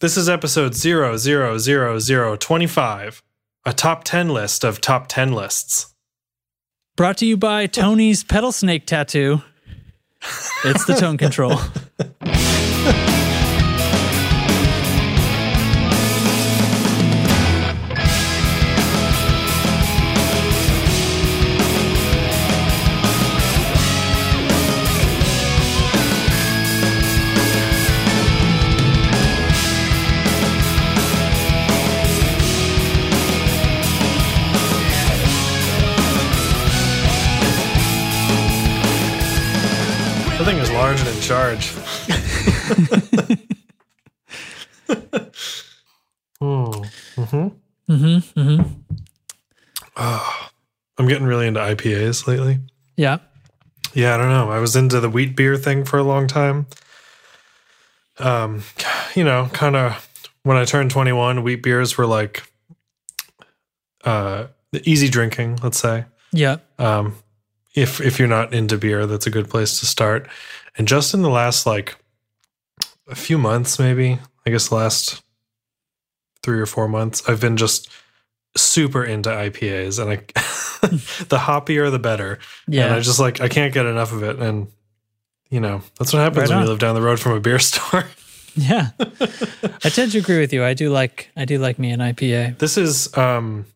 This is episode 000025, a top 10 list of top 10 lists. Brought to you by Tony's pedal snake tattoo. It's the tone control. charge. Hmm. Mm-hmm. Mm-hmm. Mm-hmm. Oh, I'm getting really into IPAs lately. Yeah. Yeah, I don't know. I was into the wheat beer thing for a long time. Um, you know, kind of when I turned 21, wheat beers were like uh easy drinking, let's say. Yeah. Um if if you're not into beer, that's a good place to start. And just in the last like a few months maybe, I guess the last 3 or 4 months, I've been just super into IPAs and I the hoppier the better. Yeah. And I just like I can't get enough of it. And you know, that's what happens Right when you live down the road from a beer store. yeah. I tend to agree with you. I do like I do like me an IPA. this is um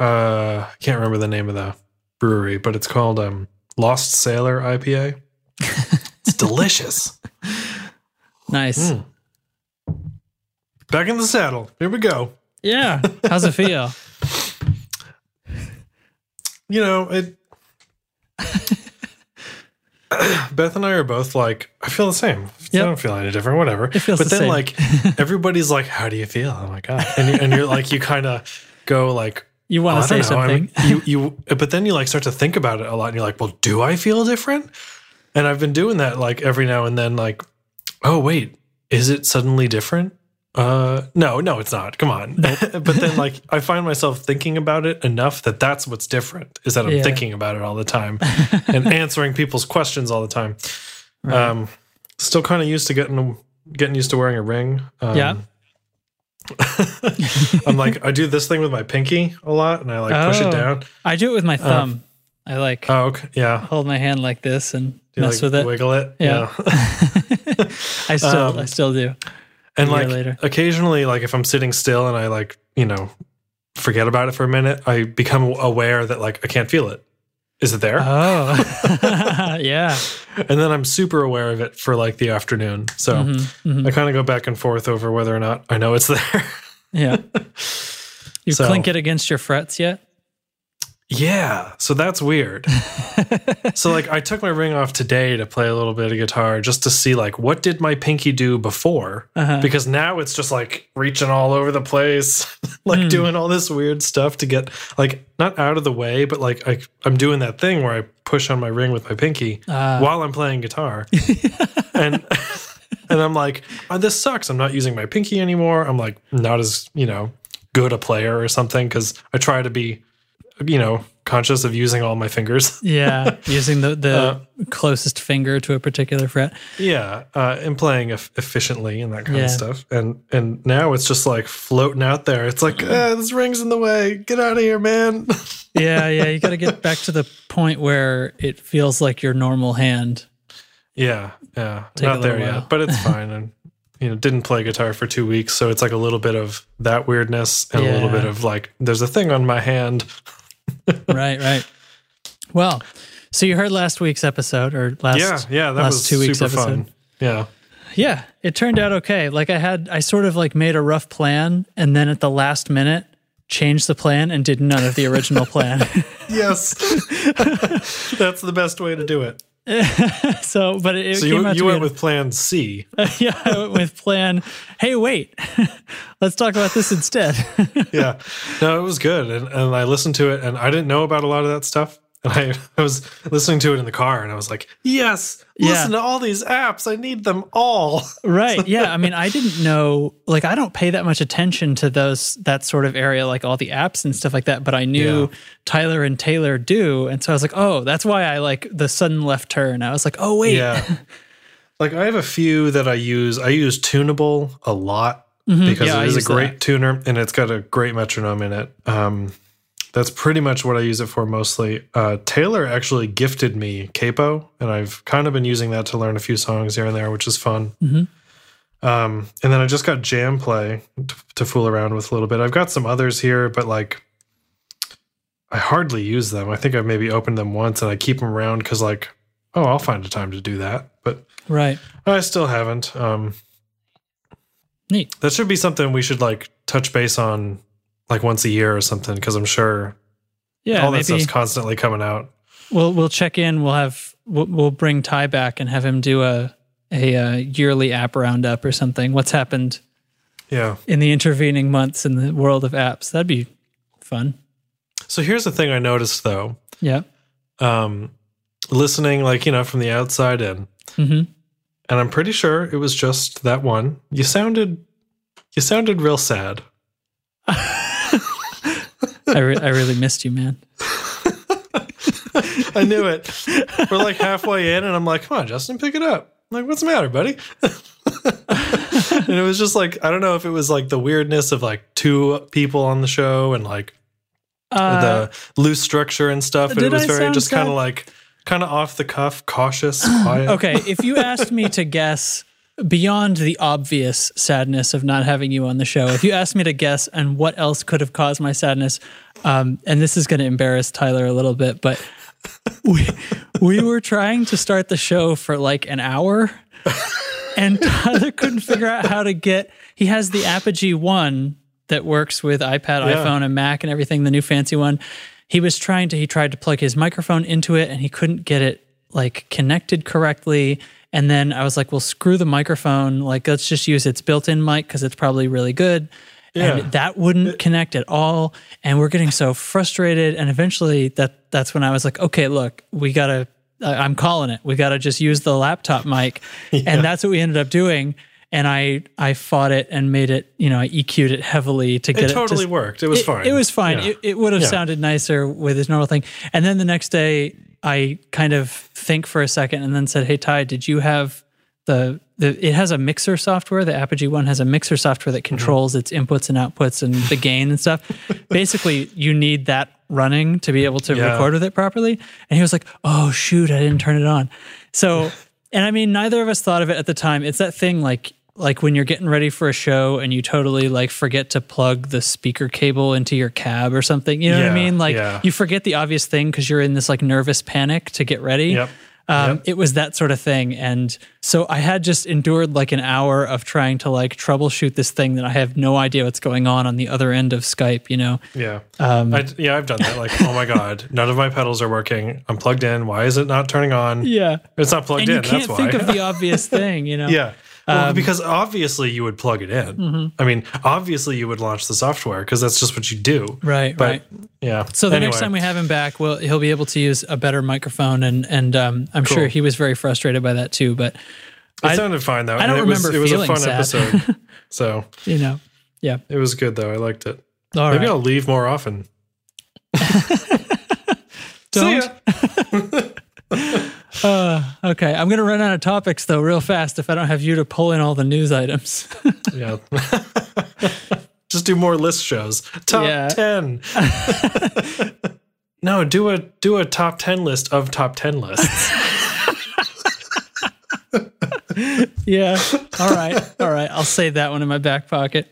uh I can't remember the name of the brewery, but it's called um Lost Sailor IPA. It's delicious. Nice. Mm. Back in the saddle. Here we go. Yeah. How's it feel? You know, it Beth and I are both like, I feel the same. Yep. I don't feel any different, whatever. It feels but the then same. like everybody's like, How do you feel? Oh my god. And, you, and you're like you kind of go like You want "Oh, to say don't. I something? mean, you you but then you like start to think about it a lot and you're like, well, do I feel different? And I've been doing that like every now and then, like, oh wait, is it suddenly different? Uh no, no, it's not. Come on. but then like I find myself thinking about it enough that that's what's different is that I'm Yeah. thinking about it all the time and answering people's questions all the time. Right. Um still kind of used to getting getting used to wearing a ring. Um, Yeah. I'm like I do this thing with my pinky a lot and I like push Oh. it down. I do it with my thumb. I like Oh, okay. Yeah. hold my hand like this and Do mess like with it. wiggle it? Yeah. I still Um, I still do. and like later. occasionally, like if I'm sitting still and I like, you know, forget about it for a minute, I become aware that like I can't feel it. Is it there? Oh. yeah. and then I'm super aware of it for like the afternoon. So Mhm, mhm. I kind of go back and forth over whether or not I know it's there. Yeah. You So- clink it against your frets yet? Yeah. So that's weird. so like I took my ring off today to play a little bit of guitar just to see like what did my pinky do before? Uh-huh. because now it's just like reaching all over the place, like Hmm. doing all this weird stuff to get like not out of the way, but like I, I'm doing that thing where I push on my ring with my pinky Ah. while I'm playing guitar, and and I'm like, oh, this sucks. I'm not using my pinky anymore. I'm like not as you know good a player or something because I try to be you know conscious of using all my fingers. Yeah, using the the Uh, closest finger to a particular fret. Yeah, uh, and playing eff- efficiently and that kind Yeah. of stuff. And and now it's just like floating out there. It's like ah, this ring's in the way. Get out of here, man. Yeah, yeah, you got to get back to the point where it feels like your normal hand. yeah, yeah, Take not there while. yet, but it's fine. And you know, didn't play guitar for two weeks, so it's like a little bit of that weirdness and a little bit of like there's a thing on my hand. right, right. Well, so you heard last week's episode or last yeah, yeah, that last was two weeks super episode. fun. Yeah, Yeah, it turned out okay. Like I had I sort of like made a rough plan and then at the last minute changed the plan and did none of the original plan. yes, that's the best way to do it. so, but it, So you you went with Plan C. yeah, I went with plan. Hey, wait, let's talk about this instead. yeah no it was good and, and i listened to it and i didn't know about a lot of that stuff and I, I was listening to it in the car and i was like yes Yeah. listen to all these apps i need them all right? Yeah. I mean, I didn't know. Like, I don't pay that much attention to those that sort of area, like all the apps and stuff like that. But I knew Yeah. Tyler and Taylor do, and so I was like, oh, that's why I like the sudden left turn. I was like, oh wait, yeah like i have a few that i use i use tunable a lot because Yeah, it is a great that. tuner and it's got a great metronome in it. Um, that's pretty much what I use it for mostly. Uh, Taylor actually gifted me Capo, and I've kind of been using that to learn a few songs here and there, which is fun. Mhm. Um, and then I just got JamPlay to, to fool around with a little bit. I've got some others here, but like I hardly use them. I think I've maybe opened them once, and I keep them around because like, oh, I'll find a time to do that, but Right. I still haven't. Um, Neat. that should be something we should like touch base on like once a year or something because I'm sure Yeah. all that maybe stuff's constantly coming out. we'll we'll check in. We'll have we'll, we'll bring Ty back and have him do a a uh, yearly app roundup or something. What's happened Yeah. in the intervening months in the world of apps? That'd be fun. So here's the thing I noticed though. Yeah. Um, listening like you know from the outside in, hmm and I'm pretty sure it was just that one. You sounded, you sounded real sad. I re- I really missed you, man. I knew it. We're like halfway in, and I'm like, "Come on, Justin, pick it up." I'm like, what's the matter, buddy? and it was just like I don't know if it was like the weirdness of like two people on the show and like Uh, the loose structure and stuff. But it was I very just kind of like kind of off the cuff, cautious, quiet. okay, if you asked me to guess beyond the obvious sadness of not having you on the show, if you asked me to guess and what else could have caused my sadness, um, and this is going to embarrass Tyler a little bit, but we we were trying to start the show for like an hour, and Tyler couldn't figure out how to get. He has the Apogee One that works with iPad, Yeah. iPhone, and Mac and everything, the new fancy one. He was trying to, he tried to plug his microphone into it and he couldn't get it like connected correctly. And then I was like, well, screw the microphone. Like, let's just use its built in mic because it's probably really good. Yeah. And that wouldn't connect at all. And we're getting so frustrated. And eventually that that's when I was like, okay, look, we gotta I'm calling it. We gotta just use the laptop mic. yeah. And that's what we ended up doing. And I I fought it and made it, you know, I EQ'd it heavily to get It it totally to, worked. It was it, fine. It was fine. Yeah. It, it would have sounded nicer with his normal thing. And then the next day, I kind of think for a second and then said, "Hey Ty, did you have the the? It has a mixer software. The Apogee one has a mixer software that Mm-hmm. controls its inputs and outputs and the gain and stuff. Basically, you need that running to be able to Yeah. record with it properly." And he was like, "Oh shoot, I didn't turn it on." So, and I mean, neither of us thought of it at the time. It's that thing like like when you're getting ready for a show and you totally like forget to plug the speaker cable into your cab or something. You know what I mean? Like yeah. you forget the obvious thing because you're in this like nervous panic to get ready. Yep. Um, Yep. It was that sort of thing. And so I had just endured like an hour of trying to like troubleshoot this thing that I have no idea what's going on on the other end of Skype, you know? Yeah. Um, I, yeah, I've done that. Like, oh my God, none of my pedals are working. I'm plugged in. Why is it not turning on? yeah. It's not plugged And you can't That's think why. of the obvious thing, you know? yeah. Well, Um, because obviously you would plug it in. I mean, obviously you would launch the software because that's just what you do. Right, But right. yeah. So the Anyway, next time we have him back, well, he'll be able to use a better microphone, and and um, I'm Cool. sure he was very frustrated by that too. But it I- sounded fine though. I don't it was, remember It was a fun sad. episode. so you know, yeah. it was good though. I liked it. All Maybe right. I'll leave more often. See Don't. Uh, okay, I'm gonna run out of topics though, real fast. If I don't have you to pull in all the news items. Yeah. Just do more list shows. Top Yeah. 10. no, do a do a top 10 list of top 10 lists. yeah. All right. All right. I'll save that one in my back pocket.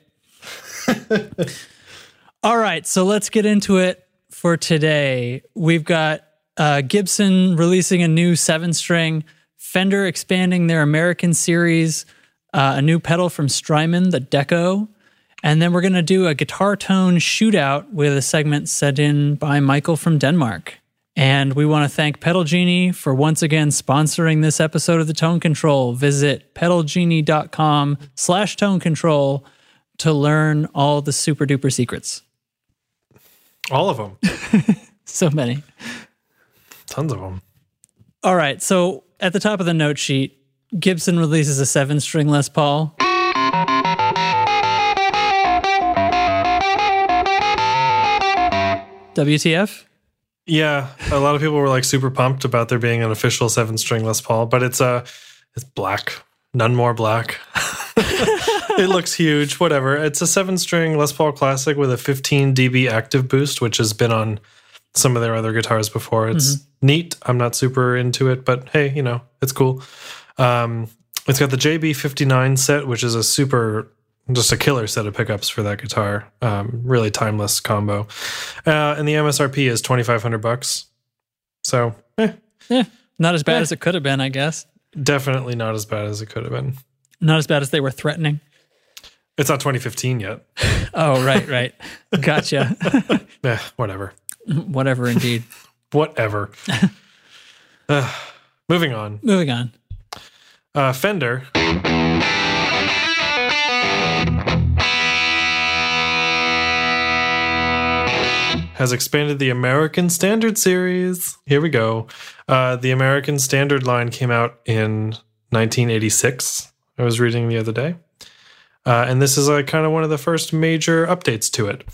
All right. So let's get into it for today. We've got uh, Gibson releasing a new seven string, Fender expanding their American series, uh, a new pedal from Strymon, the Deco. And then we're going to do a guitar tone shootout with a segment set in by Michael from Denmark. And we want to thank Pedal Genie for once again sponsoring this episode of the Tone Control. Visit pedalgenie.com slash tone control to learn all the super duper secrets. All of them. So many. Tons of them. All right. So at the top of the note sheet, Gibson releases a seven string Les Paul. WTF? Yeah, a lot of people were like super pumped about there being an official seven string Les Paul, but it's uh it's black. None more black. it looks huge. Whatever. It's a seven-string Les Paul Classic with a 15 dB active boost, which has been on some of their other guitars before. It's neat. I'm not super into it, but hey, you know, it's cool. Um, it's got the JB59 set, which is a super, just a killer set of pickups for that guitar. Um, really timeless combo. Uh, and the MSRP is 2,500 bucks. So, eh, Yeah, not as bad Yeah. as it could have been, I guess. definitely not as bad as it could have been. Not as bad as they were threatening. It's not 2015 yet. Oh, right, right. Gotcha. Eh, whatever. Whatever, indeed. Whatever. Uh, moving on. Moving on. Uh, Fender. Has expanded the American Standard series. Here we go. Uh, the American Standard line came out in 1986. I was reading the other day. Uh, and this is like kind of one of the first major updates to it.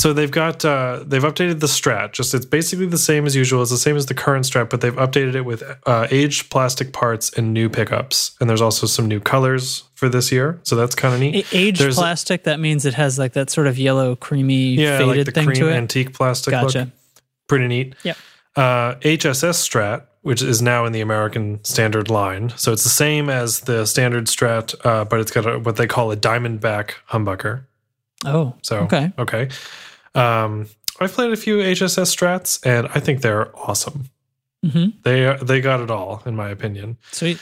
So they've got uh, they've updated the Strat. Just it's basically the same as usual. It's the same as the current Strat, but they've updated it with uh, aged plastic parts and new pickups. And there's also some new colors for this year, so that's kind of neat. Aged There's- plastic, that means it has like that sort of yellow, creamy, yeah, faded like the thing cream to it. antique plastic Gotcha. look. Pretty neat. Yep. Uh, HSS Strat, which is now in the American Standard line, so it's the same as the standard Strat, uh, but it's got a, what they call a Diamondback humbucker. Oh, So okay. okay. Um, I've played a few HSS Strats, and I think they're awesome. hmm They they got it all, in my opinion. Sweet.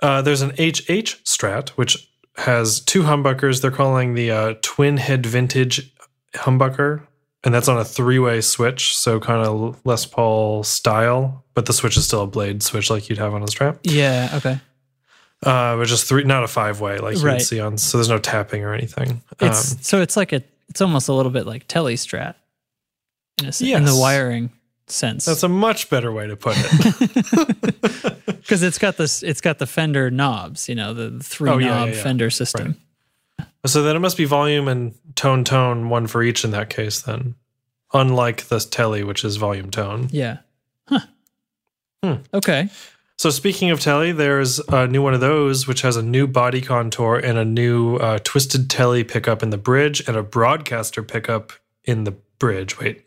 Uh, there's an HH Strat, which has two humbuckers. They're calling the uh, twin head vintage humbucker, and that's on a three way switch, so kind of Les Paul style, but the switch is still a blade switch like you'd have on a Strat. Yeah. Okay. Uh, but just three, not a five way like you Right. would see on. So there's no tapping or anything. It's um, so it's like a it's almost a little bit like Telestrat in, a s- in the wiring sense that's a much better way to put it. because it's got this it's got the Fender knobs, you know, the, three Oh, knob yeah, yeah. Fender system. So then it must be volume and tone tone one for each in that case then. Unlike the Telly, which is volume tone. Yeah. Huh. Hmm. Okay. So speaking of Telly, there's a new one of those which has a new body contour and a new uh, twisted Telly pickup in the bridge and a broadcaster pickup in the bridge. Wait.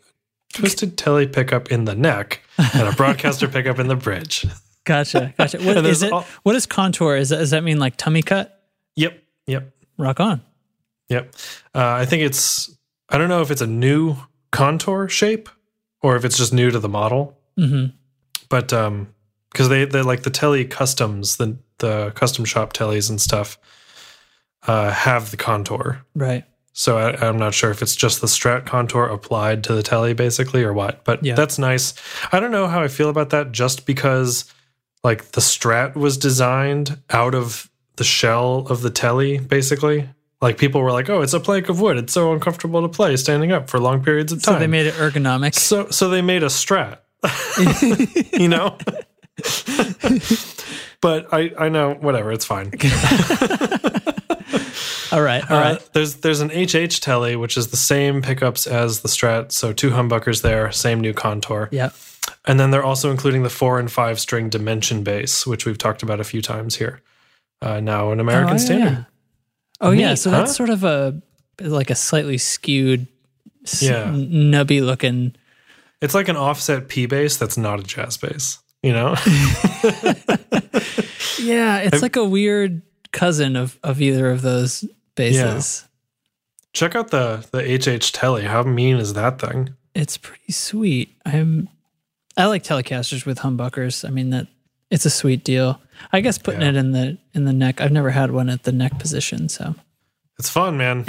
Twisted Telly pickup in the neck and a broadcaster pickup in the bridge. Gotcha. Gotcha. What is it? all- what is contour? Is that, does that mean like tummy cut? Yep. Yep. Rock on. Yep. Uh, I think it's, I don't know if it's a new contour shape or if it's just new to the model. hmm but um because they they like the telly customs the the custom shop tellies and stuff uh have the contour Right. so I, i'm not sure if it's just the strat contour applied to the telly basically or what but Yeah. that's nice i don't know how i feel about that just because like the strat was designed out of the shell of the telly basically like people were like oh it's a plank of wood it's so uncomfortable to play standing up for long periods of time So they made it ergonomic. so so they made a strat. you know? but I I know whatever, it's fine. all right, all right. Uh, there's there's an HH telly which is the same pickups as the Strat, so two humbuckers there, same new contour. Yeah. And then they're also including the 4 and 5 string dimension bass, which we've talked about a few times here. Uh, now an American oh, yeah, standard. yeah. Oh yeah. So huh? that's sort of a like a slightly skewed, Yeah. nubby looking. It's like an offset P bass that's not a jazz bass, you know? Yeah, it's like a weird cousin of of either of those bases. Check out the the HH telly. How mean is that thing? It's pretty sweet. I'm I like Telecasters with humbuckers. I mean that it's a sweet deal. I guess putting Yeah. it in the in the neck. I've never had one at the neck position, so It's fun, man.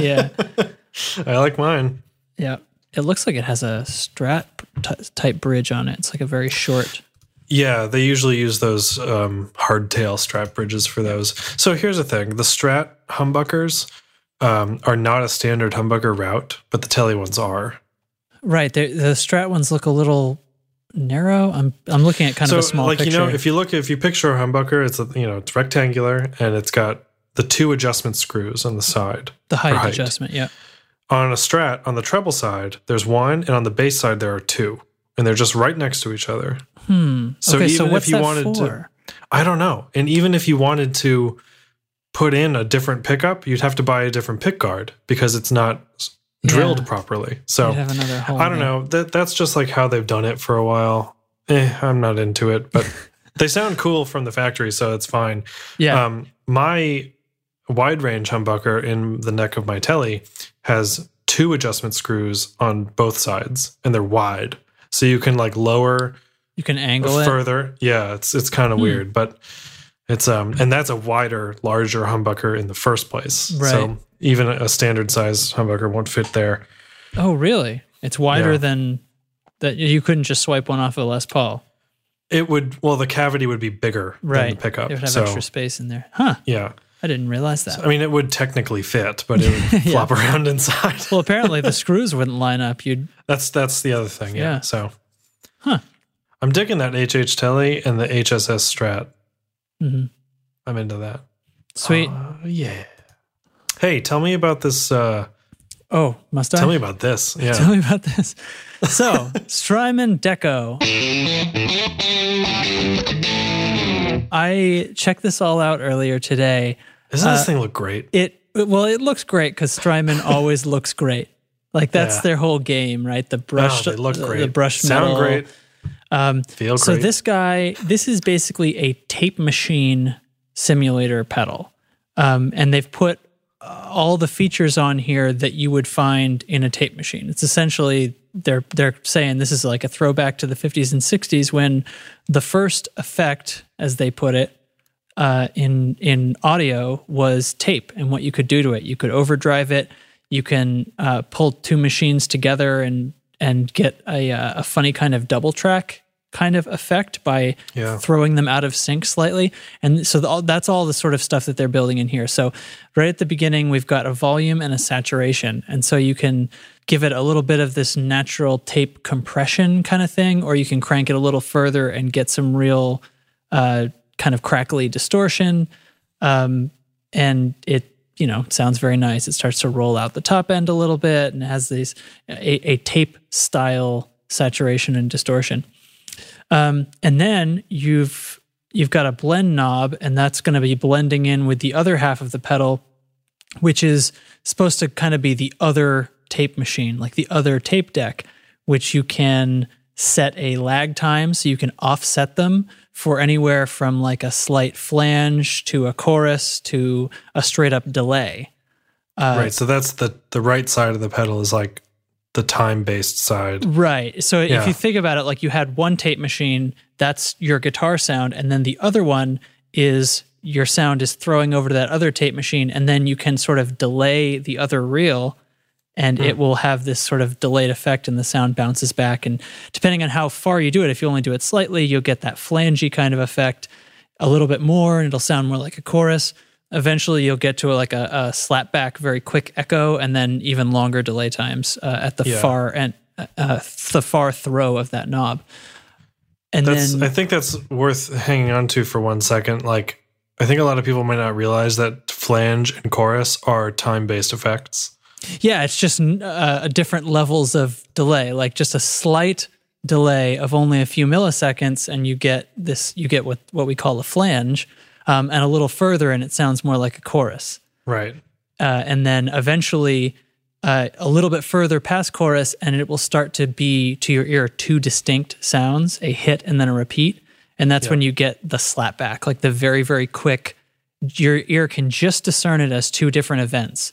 yeah, I like mine. yeah. It looks like it has a Strat t- type bridge on it. It's like a very short. Yeah, they usually use those um, hardtail Strat bridges for those. So here's the thing: the Strat humbuckers um, are not a standard humbucker route, but the Telly ones are. Right, the the Strat ones look a little narrow. I'm I'm looking at kind so, of a small like picture. you know, if you look, if you picture a humbucker, it's a, you know it's rectangular and it's got the two adjustment screws on the side. the height, height. adjustment, yeah. On a Strat, on the treble side, there's one, and on the bass side, there are two, and they're just right next to each other. Hmm. So okay, so even if you wanted to- I don't know. And even if you wanted to put in a different pickup, you'd have to buy a different pick guard because it's not drilled Yeah. properly. So You'd have another hole I don't know. That that's just like how they've done it for a while. Eh, I'm not into it, but they sound cool from the factory, so it's fine. Yeah. Um, my wide range humbucker in the neck of my telly has two adjustment screws on both sides, and they're wide, so you can like lower you can angle it. further. Yeah, it's it's kind of Hmm. weird, but it's um, and that's a wider, larger humbucker in the first place. Right. So even a standard size humbucker won't fit there. Oh, really? It's wider Yeah. than that. You couldn't just swipe one off of Les Paul. It would well, the cavity would be bigger Right. than the pickup. It would have so extra space in there. Huh. yeah, I didn't realize that. I mean, it would technically fit, but it would flop around inside. well, apparently the screws wouldn't line up. You'd That's that's the other thing. Yeah. Yeah. So, Huh. I'm digging that HH Telly and the HSS Strat. Mhm. I'm into that. sweet. Uh, yeah. Hey, tell me about this. Uh, oh, must I? tell me about this. Yeah. Tell me about this. So, Strymon Deco. I checked this all out earlier today. Doesn't Uh, this thing look great? It well, it looks great because Strymon always looks great. Like that's Yeah. their whole game, right? The brush, Oh, they look the- great. the brush Sound metal. great. Um, Feel great. so this guy, this is basically a tape machine simulator pedal, um, and they've put uh, all the features on here that you would find in a tape machine. It's essentially they're they're saying this is like a throwback to the 50s and 60s when the first effect, as they put it, uh, in in audio was tape and what you could do to it. You could overdrive it. You can uh, pull two machines together and and get a uh, a funny kind of double track kind of effect by Yeah. throwing them out of sync slightly. And so the, all, that's all the sort of stuff that they're building in here. So right at the beginning, we've got a volume and a saturation, and so you can give it a little bit of this natural tape compression kind of thing, or you can crank it a little further and get some real uh, kind of crackly distortion. Um, and it, you know, sounds very nice. It starts to roll out the top end a little bit and has these a, a tape style saturation and distortion. Um, and then you've you've got a blend knob, and that's going to be blending in with the other half of the pedal, which is supposed to kind of be the other tape machine, like the other tape deck, which you can set a lag time so you can offset them for anywhere from like a slight flange to a chorus to a straight up delay. Uh, right. So that's the the right side of the pedal is like the time based side. Right. So Yeah. if you think about it, like you had one tape machine, that's your guitar sound, and then the other one is your sound is throwing over to that other tape machine, and then you can sort of delay the other reel, and it will have this sort of delayed effect, and the sound bounces back. And depending on how far you do it, if you only do it slightly, you'll get that flangey kind of effect. A little bit more, and it'll sound more like a chorus. Eventually, you'll get to a, like a, a slap back, very quick echo, and then even longer delay times uh, at the Yeah. far end, uh, uh, the far throw of that knob. And That's then, I think that's worth hanging on to for one second. Like I think a lot of people might not realize that flange and chorus are time based effects. Yeah, it's just uh, different levels of delay, like just a slight delay of only a few milliseconds, and you get this, you get what what we call a flange, um, and a little further, and it sounds more like a chorus. Right. uh, and then eventually uh, a little bit further past chorus, and it will start to be to your ear two distinct sounds, a hit and then a repeat, and that's when you get the slapback, like the very very quick. Your ear can just discern it as two different events,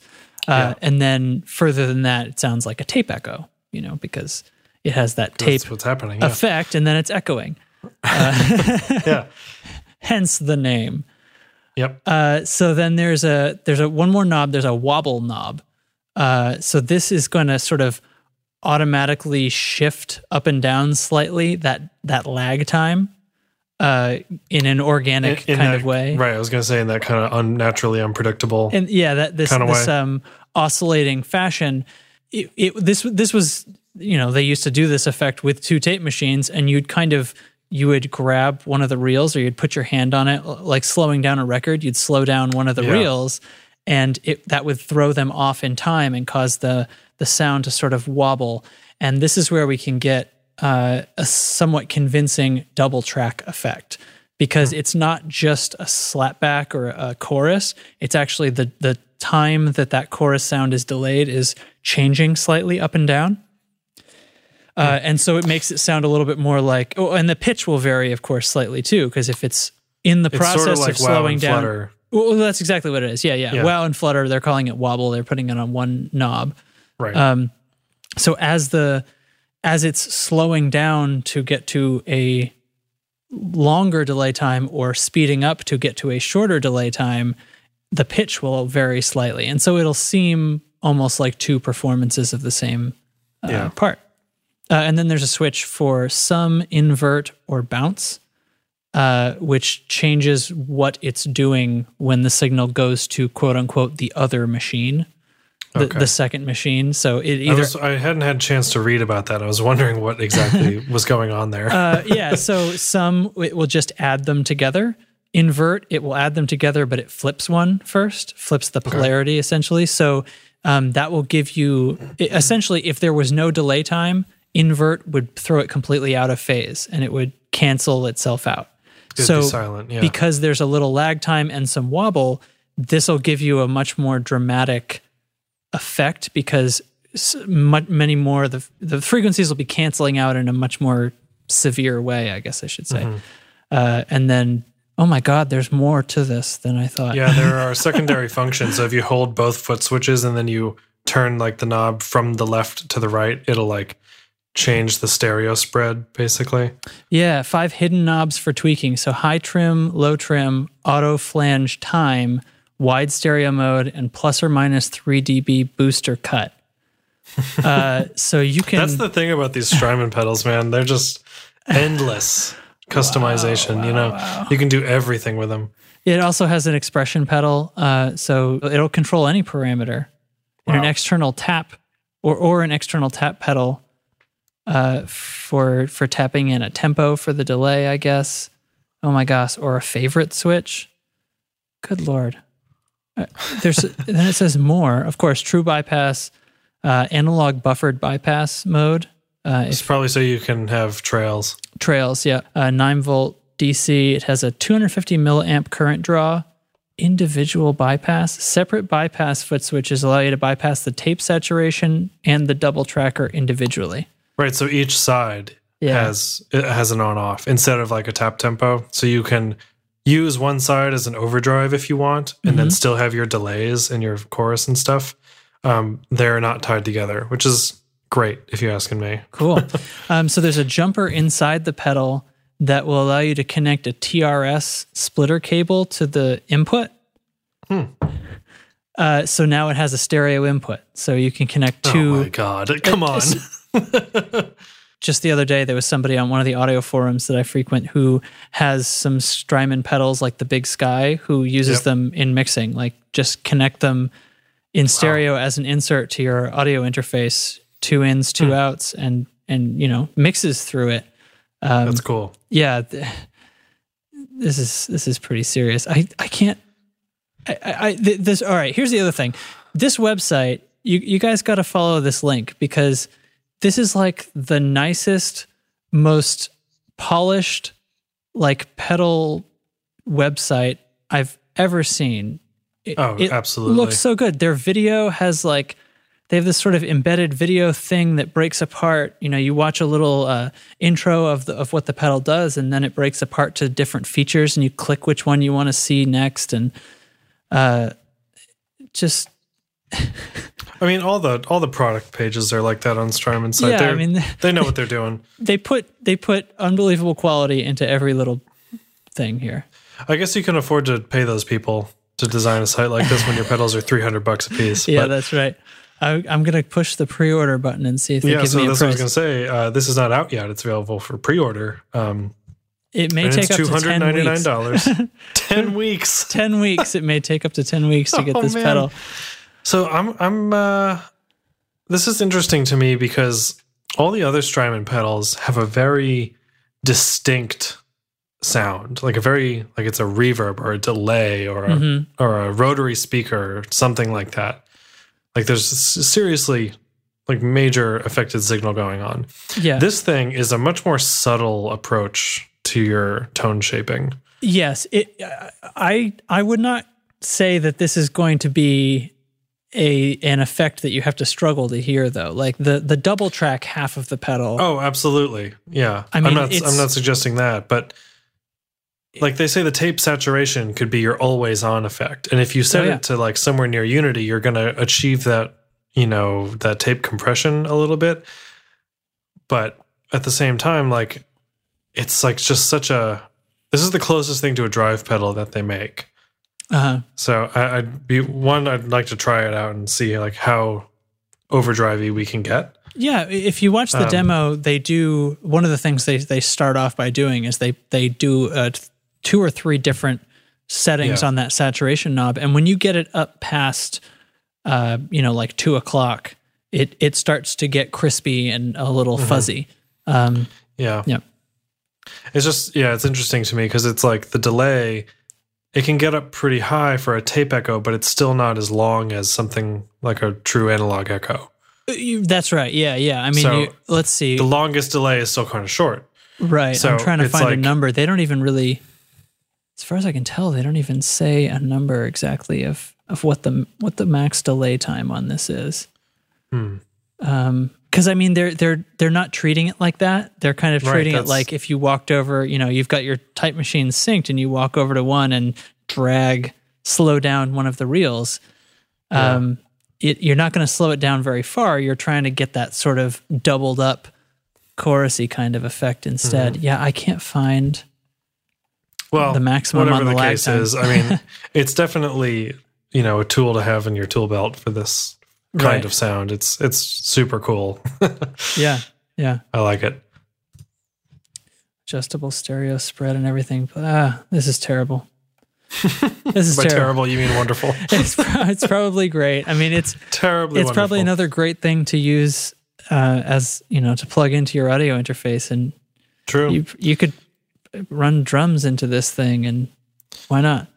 uh, and then further than that, it sounds like a tape echo, you know, because it has that tape That's what's happening. Yeah. effect, and then it's echoing. yeah. Hence the name. Yep. Uh, so then there's a there's a one more knob. There's a wobble knob. Uh, so this is going to sort of automatically shift up and down slightly that that lag time uh, in an organic In kind that- of way. Right. I was going to say in that kind of unnaturally unpredictable. And yeah, that this Kinda this way. um, oscillating fashion. It, it this this was you know they used to do this effect with two tape machines, and you'd kind of you would grab one of the reels or you'd put your hand on it like slowing down a record you'd slow down one of the Yeah. reels and it that would throw them off in time and cause the the sound to sort of wobble and this is where we can get uh, a somewhat convincing double track effect because it's not just a slapback or a chorus. It's actually the the time that that chorus sound is delayed is changing slightly up and down. Uh, and so it makes it sound a little bit more like, oh, and the pitch will vary, of course, slightly too, because if it's in the It's process sort of like of wow slowing and down, flutter. well, that's exactly what it is. Yeah, yeah, Yeah. Wow and flutter, they're calling it wobble. They're putting it on one knob. Right. Um, so as the as it's slowing down to get to a longer delay time or speeding up to get to a shorter delay time, the pitch will vary slightly, and so it'll seem almost like two performances of the same uh, Yeah. part. Uh, and then there's a switch for sum, invert, or bounce, uh, which changes what it's doing when the signal goes to quote unquote the other machine, the, Okay. the second machine. So it I, either was, I hadn't had a chance to read about that. I was wondering what exactly was going on there. uh, yeah, so sum it will just add them together. Invert, it will add them together, but it flips one first, flips the polarity essentially. So um, that will give you essentially, if there was no delay time, invert would throw it completely out of phase and it would cancel itself out. It'd so be silent, yeah. because there's a little lag time and some wobble, this will give you a much more dramatic effect because s- mu- many more the the frequencies will be canceling out in a much more severe way, I guess I should say. Mm-hmm. Uh, and then, oh my God, there's more to this than I thought. yeah, there are secondary functions. So if you hold both foot switches and then you turn like the knob from the left to the right, it'll like change the stereo spread basically. Yeah, five hidden knobs for tweaking. So high trim, low trim, auto flange time, wide stereo mode, and plus or minus 3 dB booster cut. Uh, so you can. That's the thing about these Strymon pedals, man. They're just endless customization. you know, you can do everything with them. It also has an expression pedal, uh, so it'll control any parameter, and an external tap or or an external tap pedal uh, for for tapping in a tempo for the delay, I guess. Oh my gosh, or a favorite switch. Good lord. Uh, There's then it says more. Of course, true bypass, uh, analog buffered bypass mode. Uh, It's probably so you can have trails. trails yeah uh, 9 volt dc it has a 250 milliamp current draw individual bypass separate bypass foot switches allow you to bypass the tape saturation and the double tracker individually Right. So each side Yeah. has it has an on off instead of like a tap tempo. So you can use one side as an overdrive if you want, and Mm-hmm. then still have your delays and your chorus and stuff. Um, they're not tied together, which is great if you're asking me. cool um, so there's a jumper inside the pedal that will allow you to connect a trs splitter cable to the input Hmm. uh, so now it has a stereo input so you can connect oh two my god! Come on. just the other day there was somebody on one of the audio forums that I frequent who has some Strymon pedals like the BigSky who uses Yep. them in mixing like just connect them in stereo as an insert to your audio interface two ins two hmm. outs and and you know mixes through it. Um, That's cool. yeah th- this is this is pretty serious. I i can't i i, I th- this all right here's the other thing. This website you you guys got to follow this link because this is like the nicest most polished like pedal website i've ever seen. It, Oh, it absolutely. looks so good. Their video has like they have this sort of embedded video thing that breaks apart. You know, you watch a little uh, intro of the, of what the pedal does, and then it breaks apart to different features, and you click which one you want to see next, and uh, just I mean, all the all the product pages are like that on Strymon site. Yeah, I They're- mean- they know what they're doing. they put they put unbelievable quality into every little thing here. I guess you can afford to pay those people to design a site like this when your pedals are three hundred bucks a piece. Yeah, But- that's right. I, I'm gonna push the pre-order button and see if they yeah. give So me a that's what I was gonna say. Uh, this is not out yet. It's available for pre-order. Um, It may take up to ten weeks. dollars. Ten weeks. Ten weeks. It may take up to ten weeks to get Oh, this man. pedal. So I'm I'm uh this is interesting to me because all the other Strymon pedals have a very distinct sound, like a very like it's a reverb or a delay or a Mhm. or a rotary speaker or something like that. Like there's seriously like major affected signal going on. Yeah. This thing is a much more subtle approach to your tone shaping. Yes, it. I I would not say that this is going to be a an effect that you have to struggle to hear though. Like the the double track half of the pedal. Oh, absolutely. Yeah. I mean, I'm not I'm not suggesting that, but like they say the tape saturation could be your always on effect. And if you set Oh, yeah. it to like somewhere near unity, you're going to achieve that, you know, that tape compression a little bit. But at the same time like it's like just such a this is the closest thing to a drive pedal that they make. Uh, So I, I'd be one. I'd like to try it out and see like how overdrivey we can get. yeah, if you watch the Um, demo, they do one of the things they they start off by doing is they they do t- two or three different settings Yeah. on that saturation knob, and when you get it up past, uh, you know, like two o'clock, it it starts to get crispy and a little Mm-hmm. fuzzy. Um, Yeah, yeah. it's just yeah, it's interesting to me because it's like the delay. It can get up pretty high for a tape echo, but it's still not as long as something like a true analog echo. You- That's right. Yeah, yeah. I mean, So, you, let's see. The longest delay is still kind of short. right. so I'm trying to find a number. They don't even really, as far as I can tell, they don't even say a number exactly of of what the what the max delay time on this is. Hmm. Um, because I mean, they're they're they're not treating it like that. They're kind of Right, treating it like if you walked over, you know, you've got your type machine synced, and you walk over to one and drag, slow down one of the reels. Um, it, you're not going to slow it down very far. You're trying to get that sort of doubled up chorusy kind of effect instead. Mm-hmm. Yeah, I can't find. Well, The maximum whatever on the the lag case time. is, I mean, it's definitely you know a tool to have in your tool belt for this kind Right. of sound. It's it's super cool. Yeah, yeah, I like it. adjustable stereo spread and everything. But ah, this is terrible. this is By terrible. terrible, you mean wonderful. It's, pro- it's probably great. I mean, it's Terribly. it's probably another great thing to use uh, as you know to plug into your audio interface, and True. you you could run drums into this thing, and why not?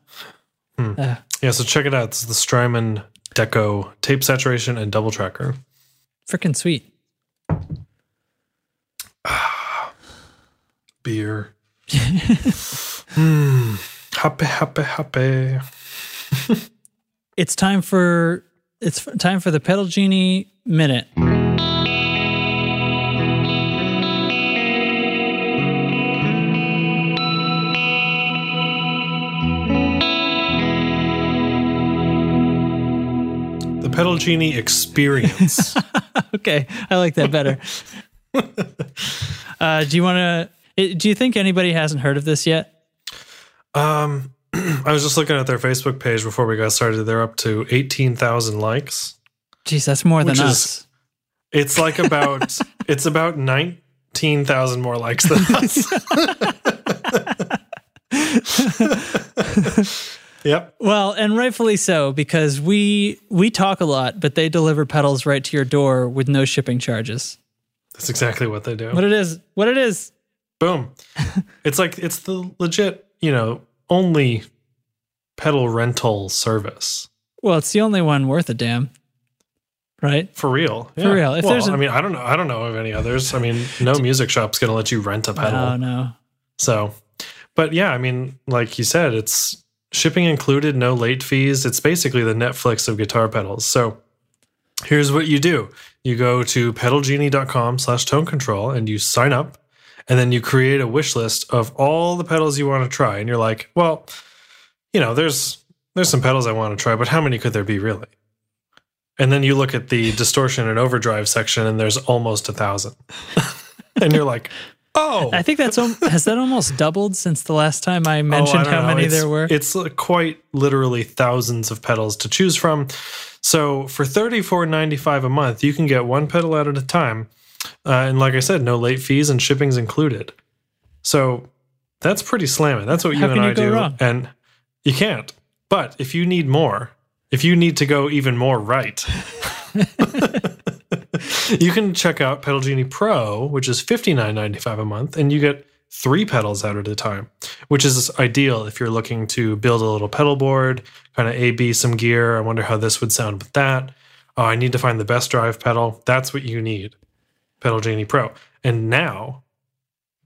Hmm. Uh, yeah, so check it out. It's the Strymon Deco tape saturation and double tracker. Freaking sweet. Beer. Hmm. Happy, happy, happy. It's time for it's time for the pedal genie minute. Pedal Genie experience. Okay, I like that better. uh, do you want to? Do you think anybody hasn't heard of this yet? um, I was just looking at their Facebook page before we got started. They're up to 18,000 likes. Jeez, that's more than is- us. It's like about, it's about 19,000 more likes than us. Yep. Well, and rightfully so because we we talk a lot, but they deliver pedals right to your door with no shipping charges. That's exactly what they do. What it is, what it is. Boom. it's like it's the legit, you know, only pedal rental service. Well, it's the only one worth a damn, right? For real. For real. If well, there's a- I mean, I don't know. I don't know of any others. I mean, no music shop's going to let you rent a pedal. Oh no, So, but yeah, I mean, like you said, it's shipping included, no late fees. It's basically the Netflix of guitar pedals. So, here's what you do. You go to pedalgenie.com slash tone control and you sign up and then you create a wish list of all the pedals you want to try. And you're like, well, you know, there's there's some pedals I want to try, but how many could there be really? And then you look at the distortion and overdrive section and there's almost a thousand. and you're like, oh, I think that's has that almost doubled since the last time I Oh, mentioned I how know. many It's- there were. It's quite literally thousands of pedals to choose from. So for thirty four ninety five a month, you can get one pedal out at a time, uh, and like I said, no late fees and shipping's included. So that's pretty slamming. That's what you How and can I do, wrong? and you can't. But if you need more, if you need to go even more right. you can check out Pedal Genie Pro, which is $59.95 a month, and you get three pedals out at a time, which is ideal if you're looking to build a little pedal board, kind of A B some gear. I wonder how this would sound with that. Oh, I need to find the best drive pedal. That's what you need. Pedal Genie Pro. And now,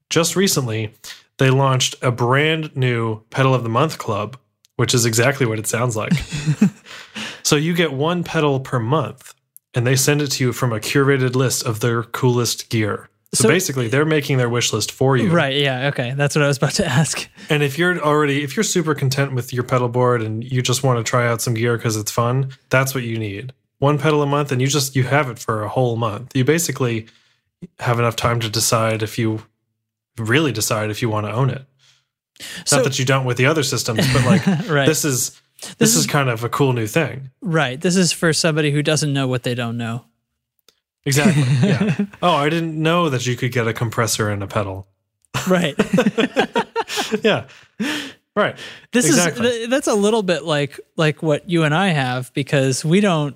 just recently, they launched a brand new Pedal of the Month club, which is exactly what it sounds like. so you get one pedal per month, and they send it to you from a curated list of their coolest gear. So, So- basically, they're making their wish list for you. Right. Yeah. Okay. That's what I was about to ask. And if you're already, if you're super content with your pedal board and you just want to try out some gear because it's fun, that's what you need. One pedal a month, and you just you have it for a whole month. You basically have enough time to decide if you really decide if you want to own it. So- Not that you don't with the other systems, but like Right. this is this, is, kind of a cool new thing. Right. This is for somebody who doesn't know what they don't know. Exactly. Yeah. oh, I didn't know that you could get a compressor and a pedal. Right. Yeah. Right. this Exactly. is th- that's a little bit like like what you and I have because we don't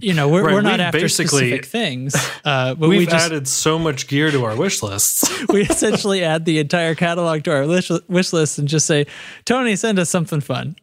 you know we're, Right, we're not we've after basically- specific things uh, but we We've just added so much gear to our wish lists. we essentially add the entire catalog to our wish, wish list and just say Tony send us something fun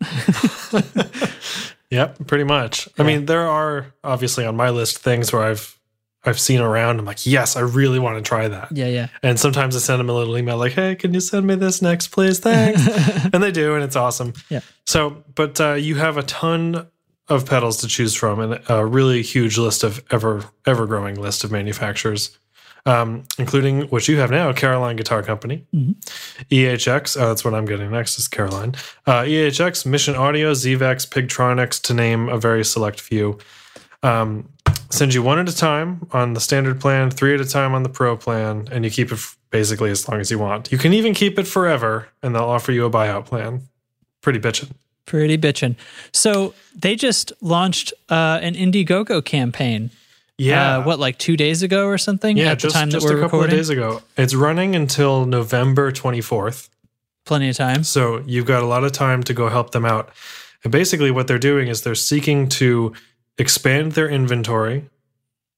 Yep, pretty much. I mean, there are obviously on my list things where I've I've seen around. I'm like, yes, I really want to try that. yeah yeah And sometimes I send them a little email like, hey, can you send me this next, please? Thanks. and they do, and it's awesome. Yeah. So, but uh, you have a ton of pedals to choose from, and a really huge list of ever ever growing list of manufacturers, um, including what you have now, Caroline Guitar Company, EHX. Oh, that's what I'm getting next is Caroline. Uh, EHX, Mission Audio, Zvex, Pigtronix, to name a very select few. Um, send you one at a time on the standard plan, three at a time on the pro plan, and you keep it basically as long as you want. You can even keep it forever, and they'll offer you a buyout plan. Pretty bitchin'. Pretty bitchin' so they just launched uh, an Indiegogo campaign Yeah. uh, what like two days ago or something yeah, at just, the time that just we're a couple recording of days ago. It's running until November 24th. plenty of time So you've got a lot of time to go help them out. And basically, what they're doing is they're seeking to expand their inventory,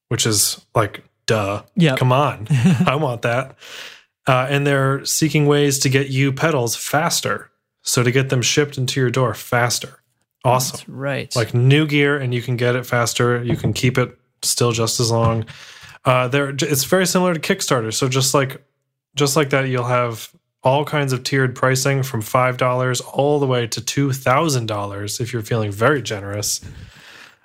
which is like, duh. Yep. Come on. I want that. Uh, and they're seeking ways to get you pedals faster. So to get them shipped into your door faster. Awesome. That's right Like new gear, and you can get it faster. You can keep it still just as long. Uh, there, it's very similar to Kickstarter. So just like, just like that, you'll have all kinds of tiered pricing from five dollars all the way to two thousand dollars if you're feeling very generous.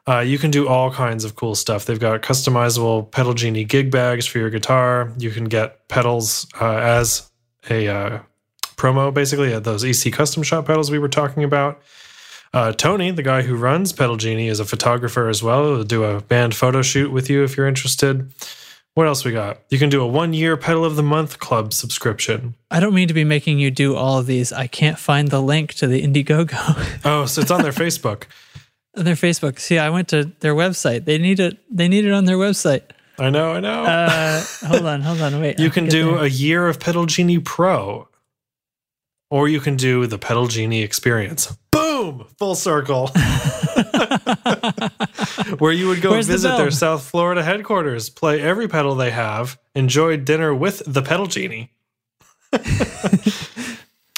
Uh, you can do all kinds of cool stuff. They've got customizable Pedal Genie gig bags for your guitar. You can get pedals uh, as a uh, promo, basically, uh, those EC custom shop pedals we were talking about. Uh, Tony, the guy who runs Pedal Genie, is a photographer as well. He'll do a band photo shoot with you if you're interested. What else we got? You can do a one year Pedal of the Month Club subscription. I don't mean to be making you do all of these. I can't find the link to the Indiegogo. Oh, so it's on their Facebook. their Facebook. See, I went to their website. They need it. They need it on their website. I know, I know. Uh, hold on, hold on, wait. you can do there. a year of Pedal Genie Pro, or you can do the Pedal Genie Experience. Boom! Full circle. Where you would go Where's visit bell? their South Florida headquarters, play every pedal they have, enjoy dinner with the Pedal Genie,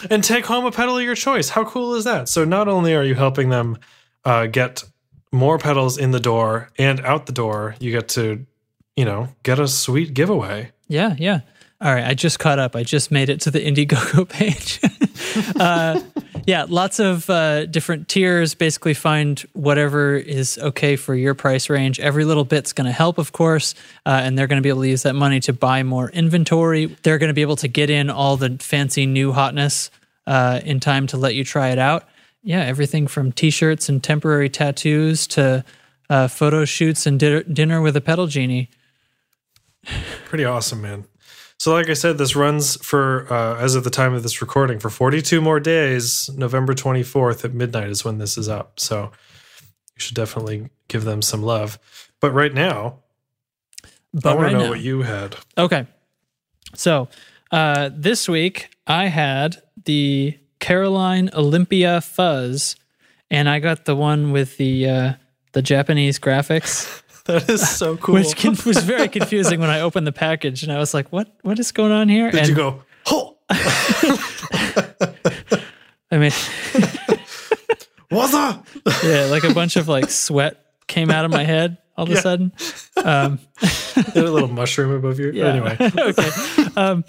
and take home a pedal of your choice. How cool is that? So, not only are you helping them uh, get more pedals in the door and out the door, you get to, you know, get a sweet giveaway. Yeah, yeah. All right, I just caught up. I just made it to the Indiegogo page. uh, yeah, lots of uh, different tiers. Basically, find whatever is okay for your price range. Every little bit's going to help, of course, uh, and they're going to be able to use that money to buy more inventory. They're going to be able to get in all the fancy new hotness uh, in time to let you try it out. Yeah, everything from T-shirts and temporary tattoos to uh, photo shoots and dinner, dinner with a pedal genie. Pretty awesome, man. So, like I said, this runs for, uh, as of the time of this recording, for 42 more days. November 24th at midnight is when this is up. So, you should definitely give them some love. But right now, But I want right to know now- what you had. Okay. So uh, this week I had the Caroline Olympia Fuzz, and I got the one with the uh, the Japanese graphics, That is so cool. which con- was very confusing when I opened the package, and I was like, "What? What is going on here?" Did and you go, oh, I mean, what's up? yeah, like a bunch of like sweat came out of my head all of a sudden. Um, a little mushroom above your. Yeah. Anyway, okay. Um,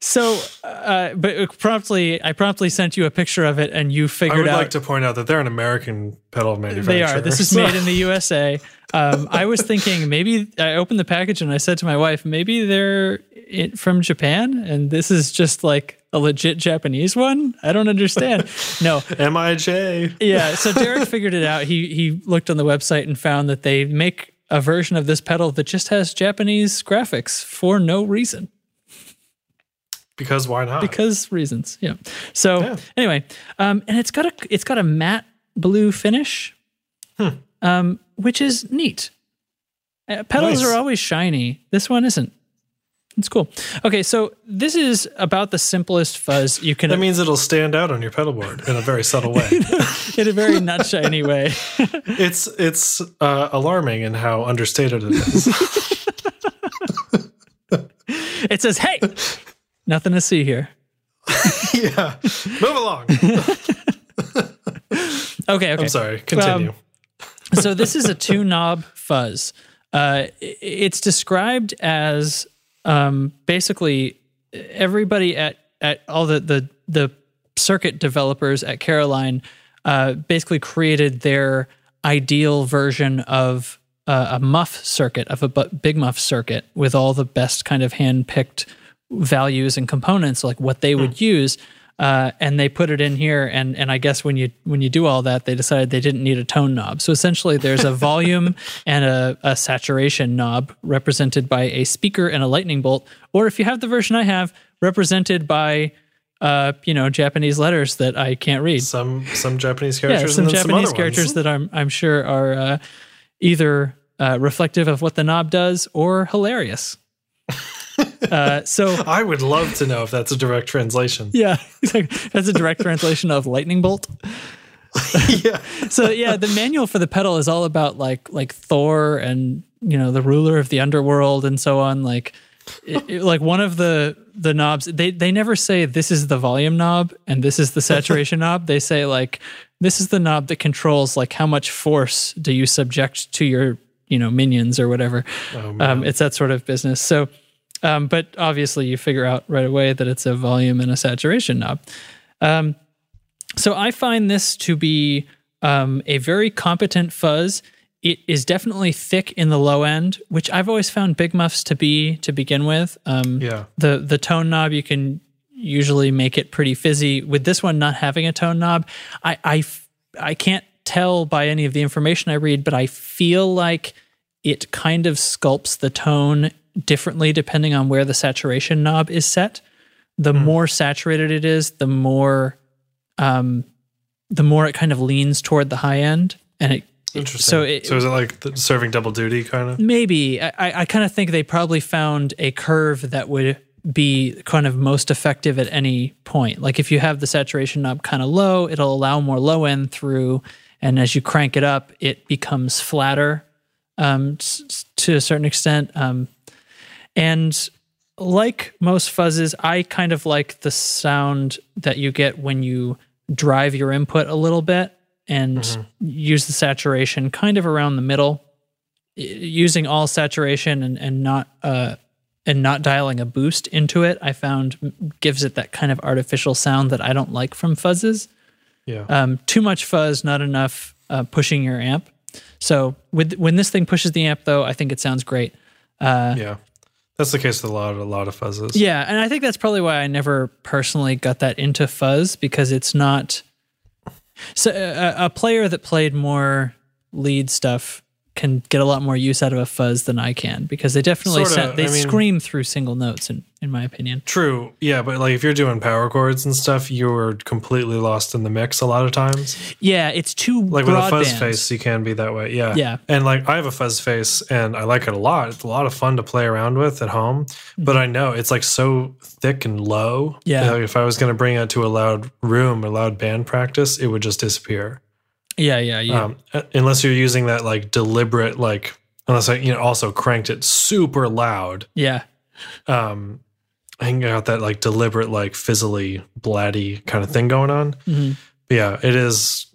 so, uh, but promptly, I promptly sent you a picture of it, and you figured out. I would out like to point out that they're an American pedal manufacturer. they are. This is made in the USA. Um, I was thinking maybe I opened the package and I said to my wife, maybe they're from Japan, and this is just like a legit Japanese one. I don't understand. No, Mij. yeah. So Derek figured it out. He he looked on the website and found that they make a version of this pedal that just has Japanese graphics for no reason. Because why not? because reasons. Yeah. So Yeah. anyway, um, and it's got a it's got a matte blue finish, Hmm. um, which is neat. Uh, pedals Nice. are always shiny. This one isn't. It's cool. Okay, so this is about the simplest fuzz you can that means it'll stand out on your pedal board in a very subtle way. in a very not shiny way. it's it's uh, alarming in how understated it is. It says, "Hey, nothing to see here." yeah, move along. Okay, okay. I'm sorry. Continue. so this is a two knob fuzz. Uh, it's described as um, basically everybody at at all the the the circuit developers at Caroline uh, basically created their ideal version of uh, a muff circuit of a big muff circuit with all the best kind of hand picked values and components like what they would use uh, and they put it in here and and I guess when you when you do all that they decided they didn't need a tone knob. So essentially there's a volume and a, a saturation knob represented by a speaker and a lightning bolt or if you have the version I have represented by uh, you know Japanese letters that I can't read. Some some Japanese characters yeah some Japanese some characters ones. that I'm I'm sure are uh, either uh, reflective of what the knob does or hilarious uh, so I would love to know if that's a direct translation. Yeah, that's a direct translation of lightning bolt. yeah. So yeah, the manual for the pedal is all about like like Thor and you know the ruler of the underworld and so on. Like it, it- like one of the the knobs they they never say this is the volume knob and this is the saturation knob. They say like this is the knob that controls like how much force do you subject to your you know minions or whatever. Oh. Um, it's that sort of business. So, um, but obviously you figure out right away that it's a volume and a saturation knob. Um, so I find this to be um, a very competent fuzz. It is definitely thick in the low end, which I've always found big muffs to be to begin with. Um, yeah. the the tone knob you can usually make it pretty fizzy with this one not having a tone knob I, I I can't tell by any of the information i read but i feel like it kind of sculpts the tone differently depending on where the saturation knob is set the more saturated it is the more um the more it kind of leans toward the high end and it Interesting. so it- so is it like the serving double duty kind of? Maybe. I, I kind of think they probably found a curve that would be kind of most effective at any point. Like if you have the saturation knob kind of low, it'll allow more low end through. And as you crank it up, it becomes flatter um, to a certain extent. Um, and like most fuzzes, I kind of like the sound that you get when you drive your input a little bit and use the saturation kind of around the middle using all saturation and, and not uh and not dialing a boost into it i found gives it that kind of artificial sound that i don't like from fuzzes Yeah. um, too much fuzz not enough uh, pushing your amp so with when this thing pushes the amp though i think it sounds great yeah. That's the case with a lot a lot of fuzzes. yeah and i think that's probably why i never personally got that into fuzz because it's not so uh, a, a player that played more lead stuff can get a lot more use out of a fuzz than I can because they definitely Sorta, sa- they I mean- scream through single notes in in my opinion. True. Yeah, but like if you're doing power chords and stuff, you're completely lost in the mix a lot of times. Yeah, it's too Like with a fuzz face, you can be that way. Yeah. Yeah. And like I have a fuzz face and I like it a lot. It's a lot of fun to play around with at home. Mm-hmm. But I know it's like so thick and low. Yeah. If I was going to bring it to a loud room, a loud band practice, it would just disappear. Yeah, yeah, yeah. Um, unless you're using that like deliberate, like, unless I, you know, also cranked it super loud. yeah. Um, I got that like deliberate, like fizzly, blatty kind of thing going on. Mhm. But yeah, it is,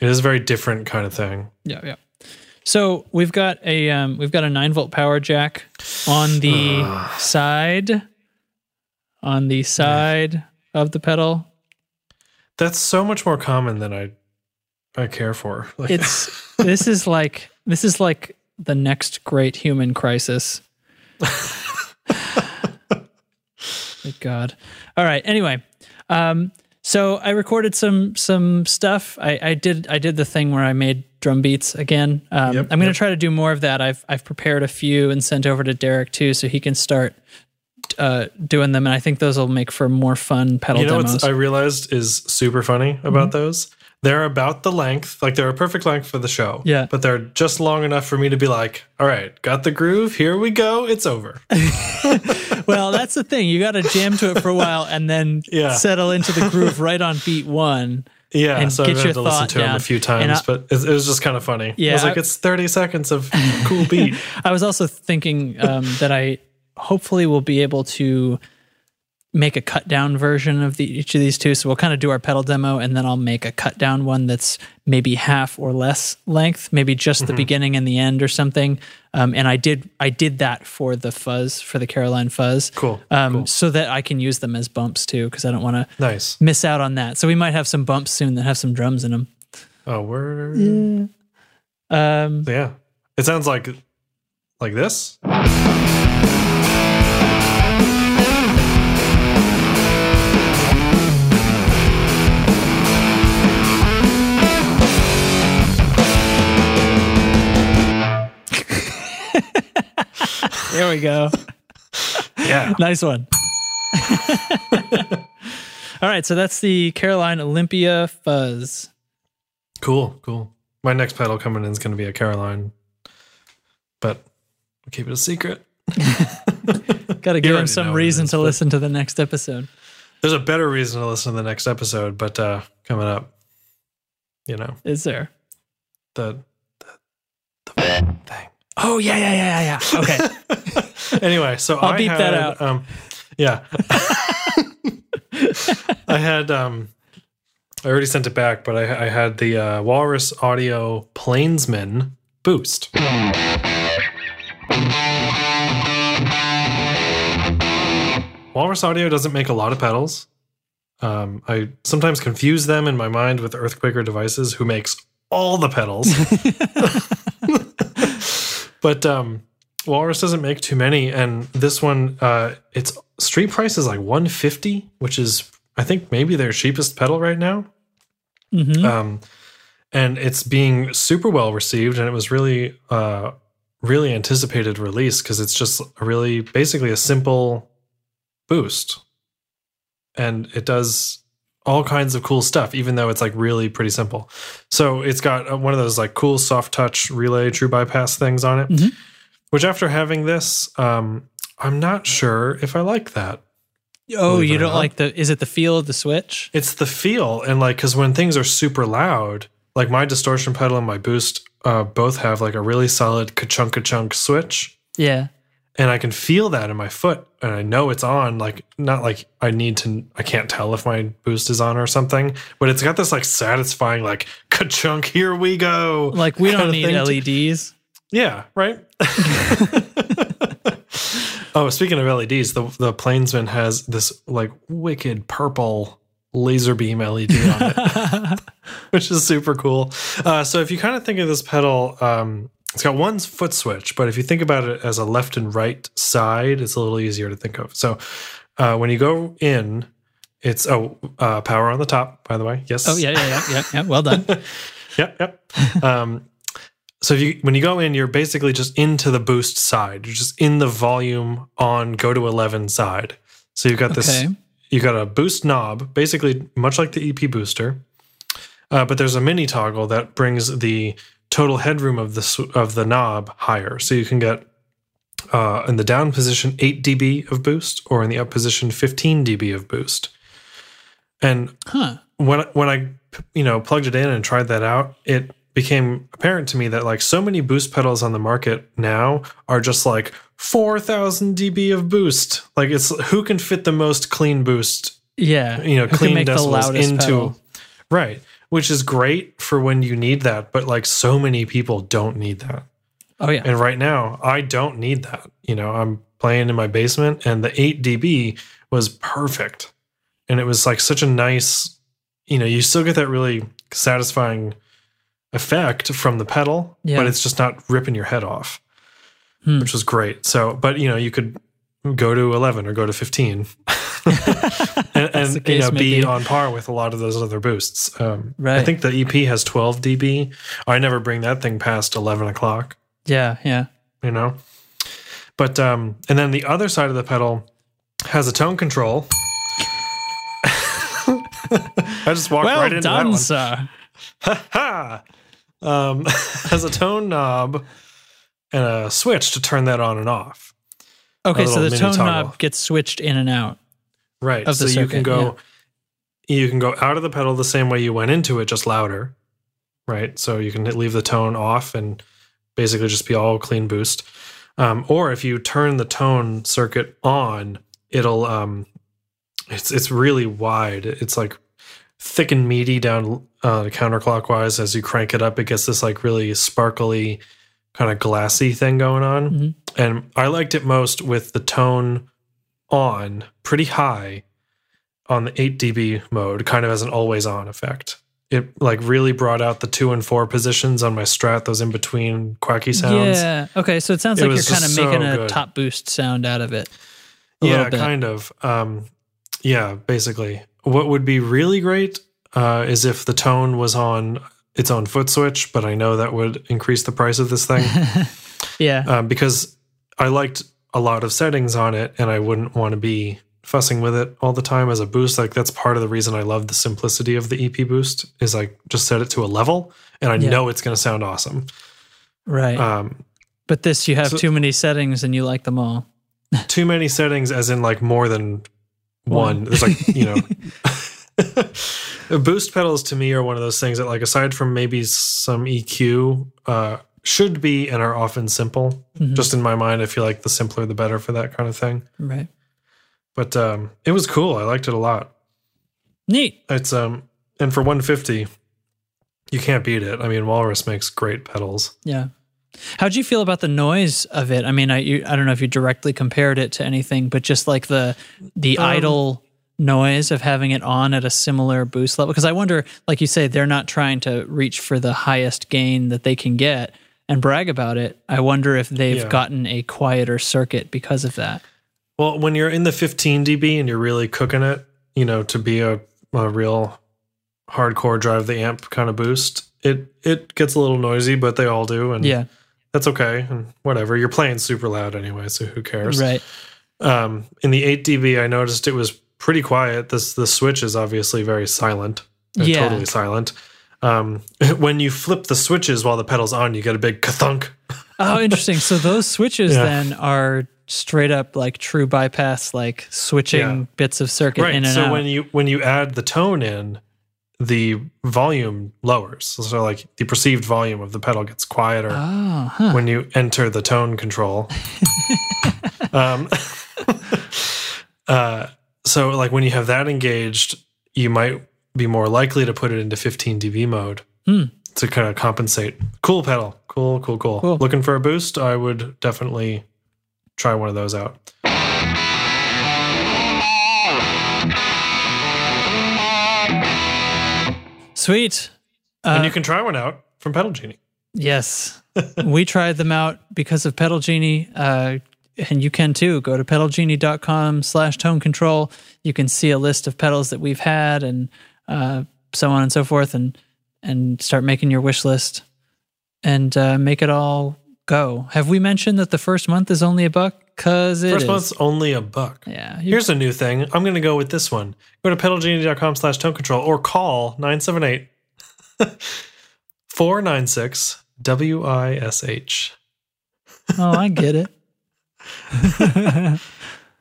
it is a very different kind of thing. Yeah, yeah. So we've got a um, we've got a nine volt power jack on the side, on the side of the pedal. That's so much more common than I I care for. Like, It's this is like this is like the next great human crisis. Thank God. All right. Anyway, um, so I recorded some some stuff. I, I did I did the thing where I made drum beats again. Um, Yep, I'm going to yep. try to do more of that. I've I've prepared a few and sent over to Derek too, so he can start uh, doing them. And I think those will make for more fun pedal you know demos. what I realized is super funny about Mm-hmm. those? They're about the length, like they're a perfect length for the show. Yeah. But they're just long enough for me to be like, all right, got the groove. Here we go. It's over. well, that's the thing. You got to jam to it for a while and then Yeah. settle into the groove right on beat one. Yeah. And so get I've your had to listen to them down. a few times, I- but it, it was just kind of funny. Yeah, I was like, I- it's 30 seconds of cool beat. I was also thinking um, that I hopefully will be able to make a cut down version of the, each of these two. So we'll kind of do our pedal demo and then I'll make a cut down one that's maybe half or less length, maybe just the beginning and the end or something. Um, and I did I did that for the fuzz for the Caroline fuzz. Cool, Um, cool. So that I can use them as bumps too because I don't want to nice. miss out on that. So we might have some bumps soon that have some drums in them. Oh, we're. Um, Yeah. It sounds like like this. There we go. Yeah. nice one. All right, so that's the Caroline Olympia Fuzz. cool. Cool. My next pedal coming in is going to be a Caroline, but we'll keep it a secret. Got to give him some know what it reason is, to listen to the next episode. There's a better reason to listen to the next episode, but uh coming up, you know, Is there? the the, the thing. Oh yeah, yeah, yeah, yeah. yeah. Okay. anyway, so I'll I beep had, that out. Um, yeah, I had. Um, I already sent it back, but I, I had the uh, Walrus Audio Plainsman Boost. Walrus Audio doesn't make a lot of pedals. Um, I sometimes confuse them in my mind with Earthquaker Devices, who makes all the pedals. but um, Walrus doesn't make too many, and this one, uh, its street price is like 150, which is I think maybe their cheapest pedal right now. Mhm. Um, and it's being super well received, and it was really, uh, really anticipated release because it's just a really basically a simple boost, and it does all kinds of cool stuff, even though it's like really pretty simple. So it's got uh, one of those like cool soft touch relay true bypass things on it, Mhm. which after having this, um, I'm not sure if I like that. Oh, you don't like the? Is it the feel of the switch? It's the feel and like because when things are super loud, like my distortion pedal and my boost uh, both have like a really solid ka-chunk ka-chunk switch, Yeah. And I can feel that in my foot, and I know it's on. Like not like I need to, I can't tell if my boost is on or something, but it's got this like satisfying like ka-chunk. Here we go. Like we don't need thing to- LEDs. Yeah, right. oh, speaking of LEDs, the the Plainsman has this like wicked purple laser beam LED on it, which is super cool. Uh, so if you kind of think of this pedal, um, it's got one foot switch, but if you think about it as a left and right side, it's a little easier to think of. So uh, when you go in, it's oh uh, power on the top, by the way. Yes. Oh yeah, yeah, yeah, yeah, yeah. Well done. Yep, yep. um, so if you when you go in, you're basically just into the boost side. You're just in the volume on go to eleven side. So you've got this. Okay. You got a boost knob, basically much like the EP booster, uh, but there's a mini toggle that brings the total headroom of the of the knob higher. So you can get uh, in the down position 8 dB of boost, or in the up position 15 dB of boost. And Huh. when when I you know plugged it in and tried that out, it became apparent to me that like so many boost pedals on the market now are just like 4000 dB of boost. Like it's who can fit the most clean boost, Yeah. you know, clean decibels into pedal? right. Which is great for when you need that, but like so many people don't need that. Oh yeah. And right now, I don't need that. You know, I'm playing in my basement and the 8 dB was perfect. And it was like such a nice, you know, you still get that really satisfying effect from the pedal, Yeah. but it's just not ripping your head off, Hmm. which was great. So, but you know, you could go to 11 or go to 15 and, and you know, be be. on par with a lot of those other boosts. Um, I think the EP has 12 dB. I never bring that thing past 11 o'clock Yeah, yeah. you know but um and then the other side of the pedal has a tone control i just walked Well right into done, that sir. one ha um has a tone knob and a switch to turn that on and off Okay, so the tone toggle. knob gets switched in and out. Right so the you can circuit, go you can go out of the pedal the same way you went into it just louder right? So you can leave the tone off and basically just be all clean boost. Um, or if you turn the tone circuit on it'll um, it's it's really wide. It's like thick and meaty down uh, counterclockwise. As you crank it up it gets this like really sparkly kind of glassy thing going on. Mhm. and i liked it most with the tone on pretty high on the 8 dB mode, kind of as an always on effect. It like really brought out the two and four positions on my strat, those in between quacky sounds. Yeah. Okay, so it sounds It like you're kind of making so a good. top boost sound out of it. yeah, kind of. Um, yeah, basically. What would be really great uh, is if the tone was on its own foot switch, but I know that would increase the price of this thing Yeah. um, because I liked a lot of settings on it, and I wouldn't want to be fussing with it all the time as a boost. Like that's part of the reason I love the simplicity of the EP boost is like just set it to a level, and I Yeah. know it's going to sound awesome. right. Um, but this, you have so- too many settings and you like them all. too many settings, as in like more than One. one. There's like you know. boost pedals to me are one of those things that like aside from maybe some EQ uh should be and are often simple. Mhm. Just in my mind, I feel like the simpler the better for that kind of thing. Right. But um it was cool. I liked it a lot. Neat. It's um and for 150 you can't beat it. I mean Walrus makes great pedals. Yeah. How'd you feel about the noise of it? I mean, I you, I don't know if you directly compared it to anything, but just like the the Um, idle noise of having it on at a similar boost level. Because I wonder, like you say, they're not trying to reach for the highest gain that they can get and brag about it. I wonder if they've Yeah. gotten a quieter circuit because of that. Well, when you're in the 15 dB and you're really cooking it, you know, to be a, a real hardcore drive the amp kind of boost, it it gets a little noisy, but they all do, and Yeah. that's okay. And whatever, you're playing super loud anyway, so who cares? Right. Um, in the 8 dB, I noticed it was pretty quiet. This the switch is obviously very silent, Yeah. totally silent. Um, when you flip the switches while the pedal's on, you get a big kathunk. Oh, interesting. So those switches Yeah. then are straight up like true bypass, like switching Yeah. bits of circuit right in and so out. when you when you add the tone in the volume lowers so like the perceived volume of the pedal gets quieter oh, huh. when you enter the tone control um uh so like when you have that engaged you might be more likely to put it into 15 dB mode Hmm. to kind of compensate cool pedal cool cool cool Cool. looking for a boost i would definitely try one of those out Sweet. and Uh, you can try one out from pedal genie Yes. we tried them out because of Pedal Genie. Uh, and you can too. Go to pedalgenie.com slash tone control. You can see a list of pedals that we've had and uh, so on and so forth and and start making your wish list and uh, make it all go. Have we mentioned that the first month is only a buck? Because it First is. month's only a buck. Yeah. Here's a new thing. I'm going to go with this one. Go to pedalgenie.com slash tone control or call 978 496 WISH. oh, I get it.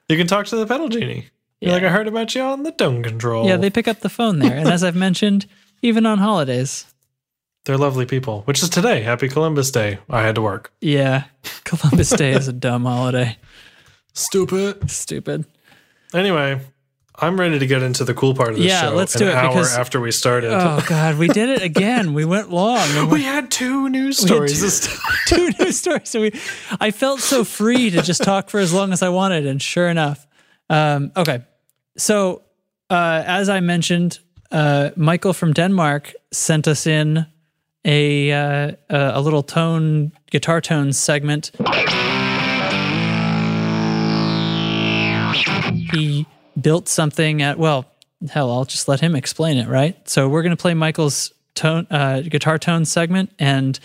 You can talk to the pedal genie. You're Yeah. like, I heard about you on the tone control. Yeah, they pick up the phone there. And as I've mentioned, even on holidays. They're lovely people, which is today. Happy Columbus Day. I had to work. Yeah, Columbus Day is a dumb holiday. Stupid. Stupid. Anyway, I'm ready to get into the cool part of the Yeah, show. let's an do it, hour because- after we started. Oh God, we did it again. We went long. and we had two news stories. two- this time. two news stories. So we, I felt so free to just talk for as long as I wanted, and sure enough, um, okay. So uh, as I mentioned, uh, Michael from Denmark sent us in a uh, a little tone guitar tone segment. He built something at well, hell, I'll just let him explain it, right? So we're gonna play Michael's tone uh, guitar tone segment and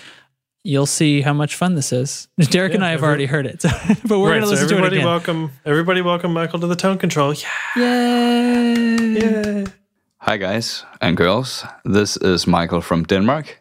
you'll see how much fun this is. Derek and I have every- already heard it, so, but we're right, going to so listen to it everybody again. welcome everybody welcome Michael to the tone control. Yeah. Yay! yeah. Hi, guys and girls. This is Michael from Denmark.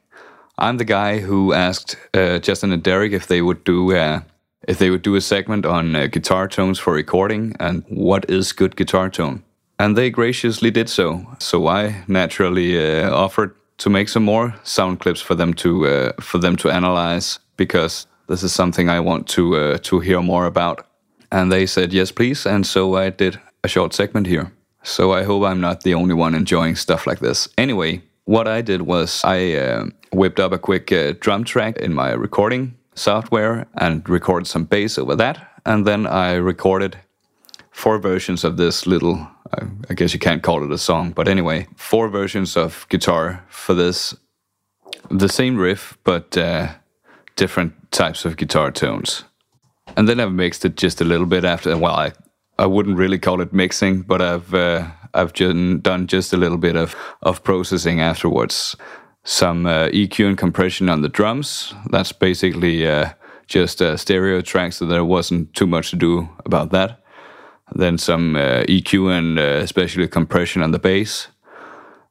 I'm the guy who asked uh, Justin and Derek if they would do uh, if they would do a segment on uh, guitar tones for recording and what is good guitar tone, and they graciously did so. So I naturally uh, offered to make some more sound clips for them to uh, for them to analyze because this is something I want to uh, to hear more about. And they said yes, please, and so I did a short segment here. So I hope I'm not the only one enjoying stuff like this. Anyway, what I did was I uh, whipped up a quick uh, drum track in my recording software and recorded some bass over that, and then I recorded four versions of this little. I I guess you can't call it a song, but anyway, four versions of guitar for this, the same riff, but uh, different types of guitar tones and then I've mixed it just a little bit after. Well, I I wouldn't really call it mixing, but I've uh, I've just done just a little bit of of processing afterwards. Some uh, EQ and compression on the drums. That's basically uh, just a stereo track, so there wasn't too much to do about that. Then some uh, EQ and uh, especially compression on the bass,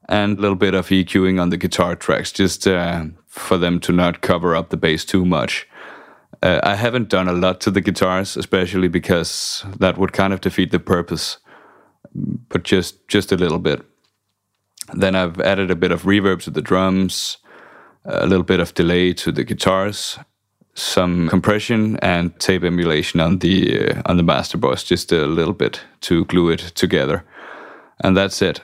and a little bit of EQing on the guitar tracks, just uh, for them to not cover up the bass too much. Uh, I haven't done a lot to the guitars, especially because that would kind of defeat the purpose. But just just a little bit. Then I've added a bit of reverb to the drums, a little bit of delay to the guitars, some compression and tape emulation on the uh, on the master bus, just a little bit to glue it together, and that's it.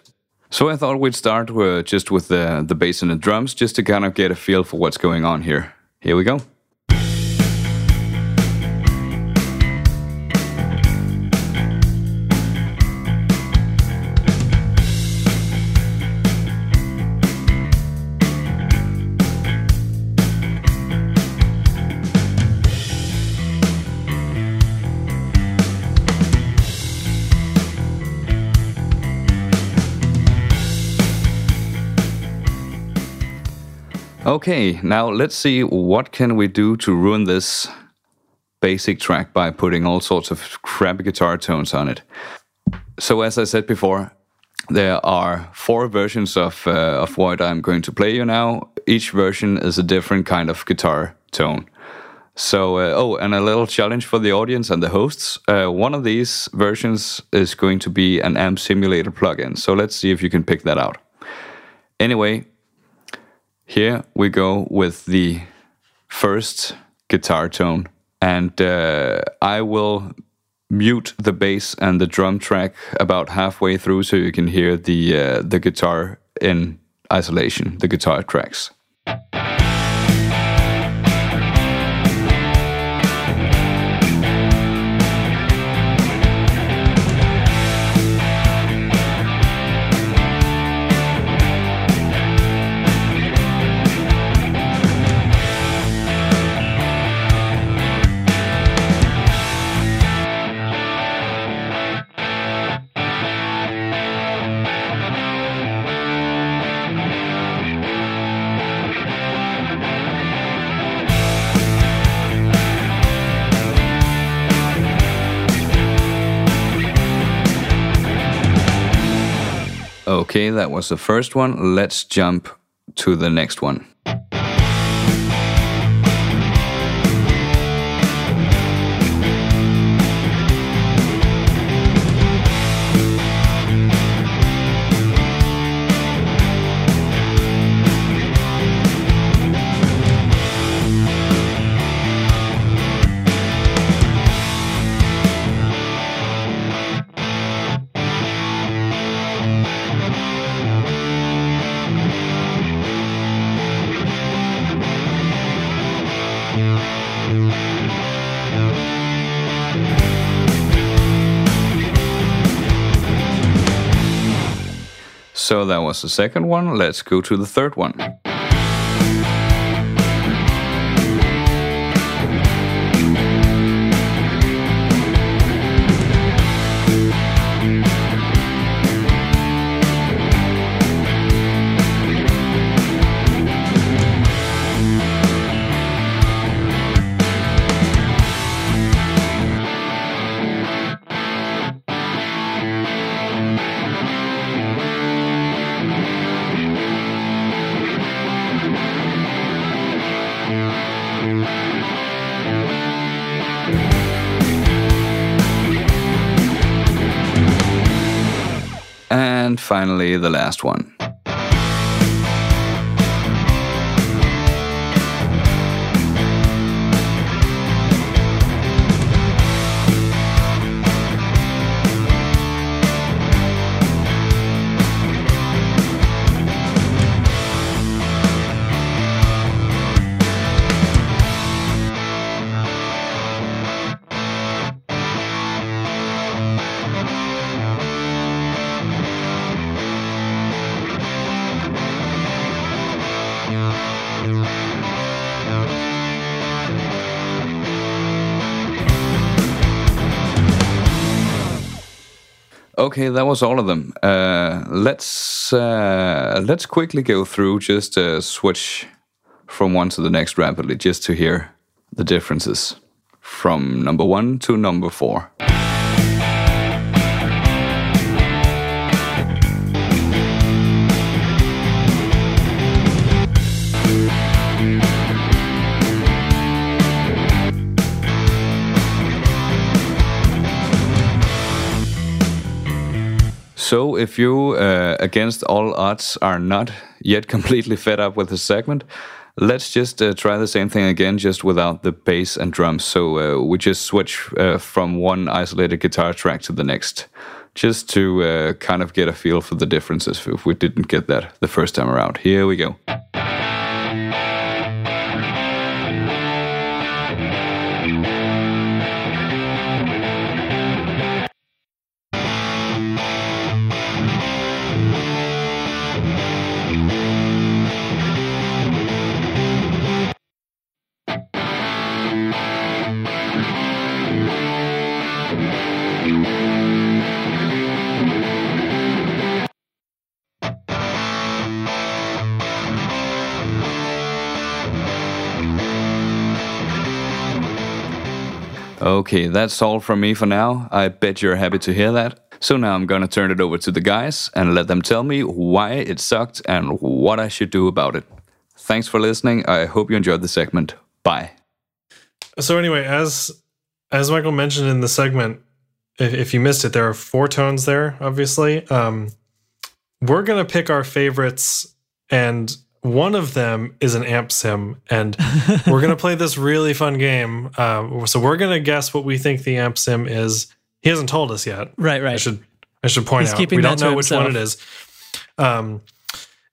So I thought we'd start with, just with the the bass and the drums, just to kind of get a feel for what's going on here. Here we go. Okay, now let's see what can we do to ruin this basic track by putting all sorts of crappy guitar tones on it. So as I said before, there are four versions of uh, of what I'm going to play you now. Each version is a different kind of guitar tone. So uh, oh, and a little challenge for the audience and the hosts. Uh, one of these versions is going to be an amp simulator plugin. So let's see if you can pick that out. Anyway, here we go with the first guitar tone, and uh, I will mute the bass and the drum track about halfway through, so you can hear the uh, the guitar in isolation, the guitar tracks. Okay, that was the first one. Let's jump to the next one. So that was the second one. Let's go to the third one. Finally, the last one. Okay, that was all of them. Uh, let's uh, let's quickly go through just uh, switch from one to the next rapidly, just to hear the differences from number one to number four. If you, uh, against all odds, are not yet completely fed up with the segment, let's just uh, try the same thing again, just without the bass and drums. So, uh, we just switch uh, from one isolated guitar track to the next, just to uh, kind of get a feel for the differences if we didn't get that the first time around. Here we go. Okay, that's all from me for now. I bet you're happy to hear that. So now I'm gonna turn it over to the guys and let them tell me why it sucked and what I should do about it. Thanks for listening. I hope you enjoyed the segment. Bye. So anyway, as as Michael mentioned in the segment, if, if you missed it, there are four tones there. Obviously, um, we're gonna pick our favorites, and one of them is an amp sim, and we're gonna play this really fun game. Um, so we're gonna guess what we think the amp sim is. He hasn't told us yet. Right, right. I should I should point He's out we don't know which one it is. Um,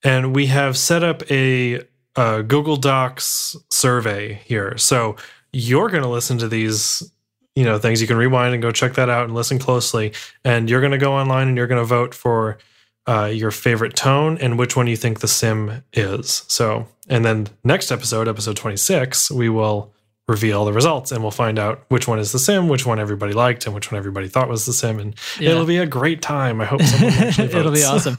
and we have set up a, uh Google Docs survey here. So you're going to listen to these, you know, things. You can rewind and go check that out and listen closely. And you're going to go online and you're going to vote for uh, your favorite tone and which one you think the sim is. So, and then next episode, episode 26, we will reveal the results and we'll find out which one is the sim, which one everybody liked, and which one everybody thought was the sim. And Yeah. it'll be a great time. I hope It'll be awesome.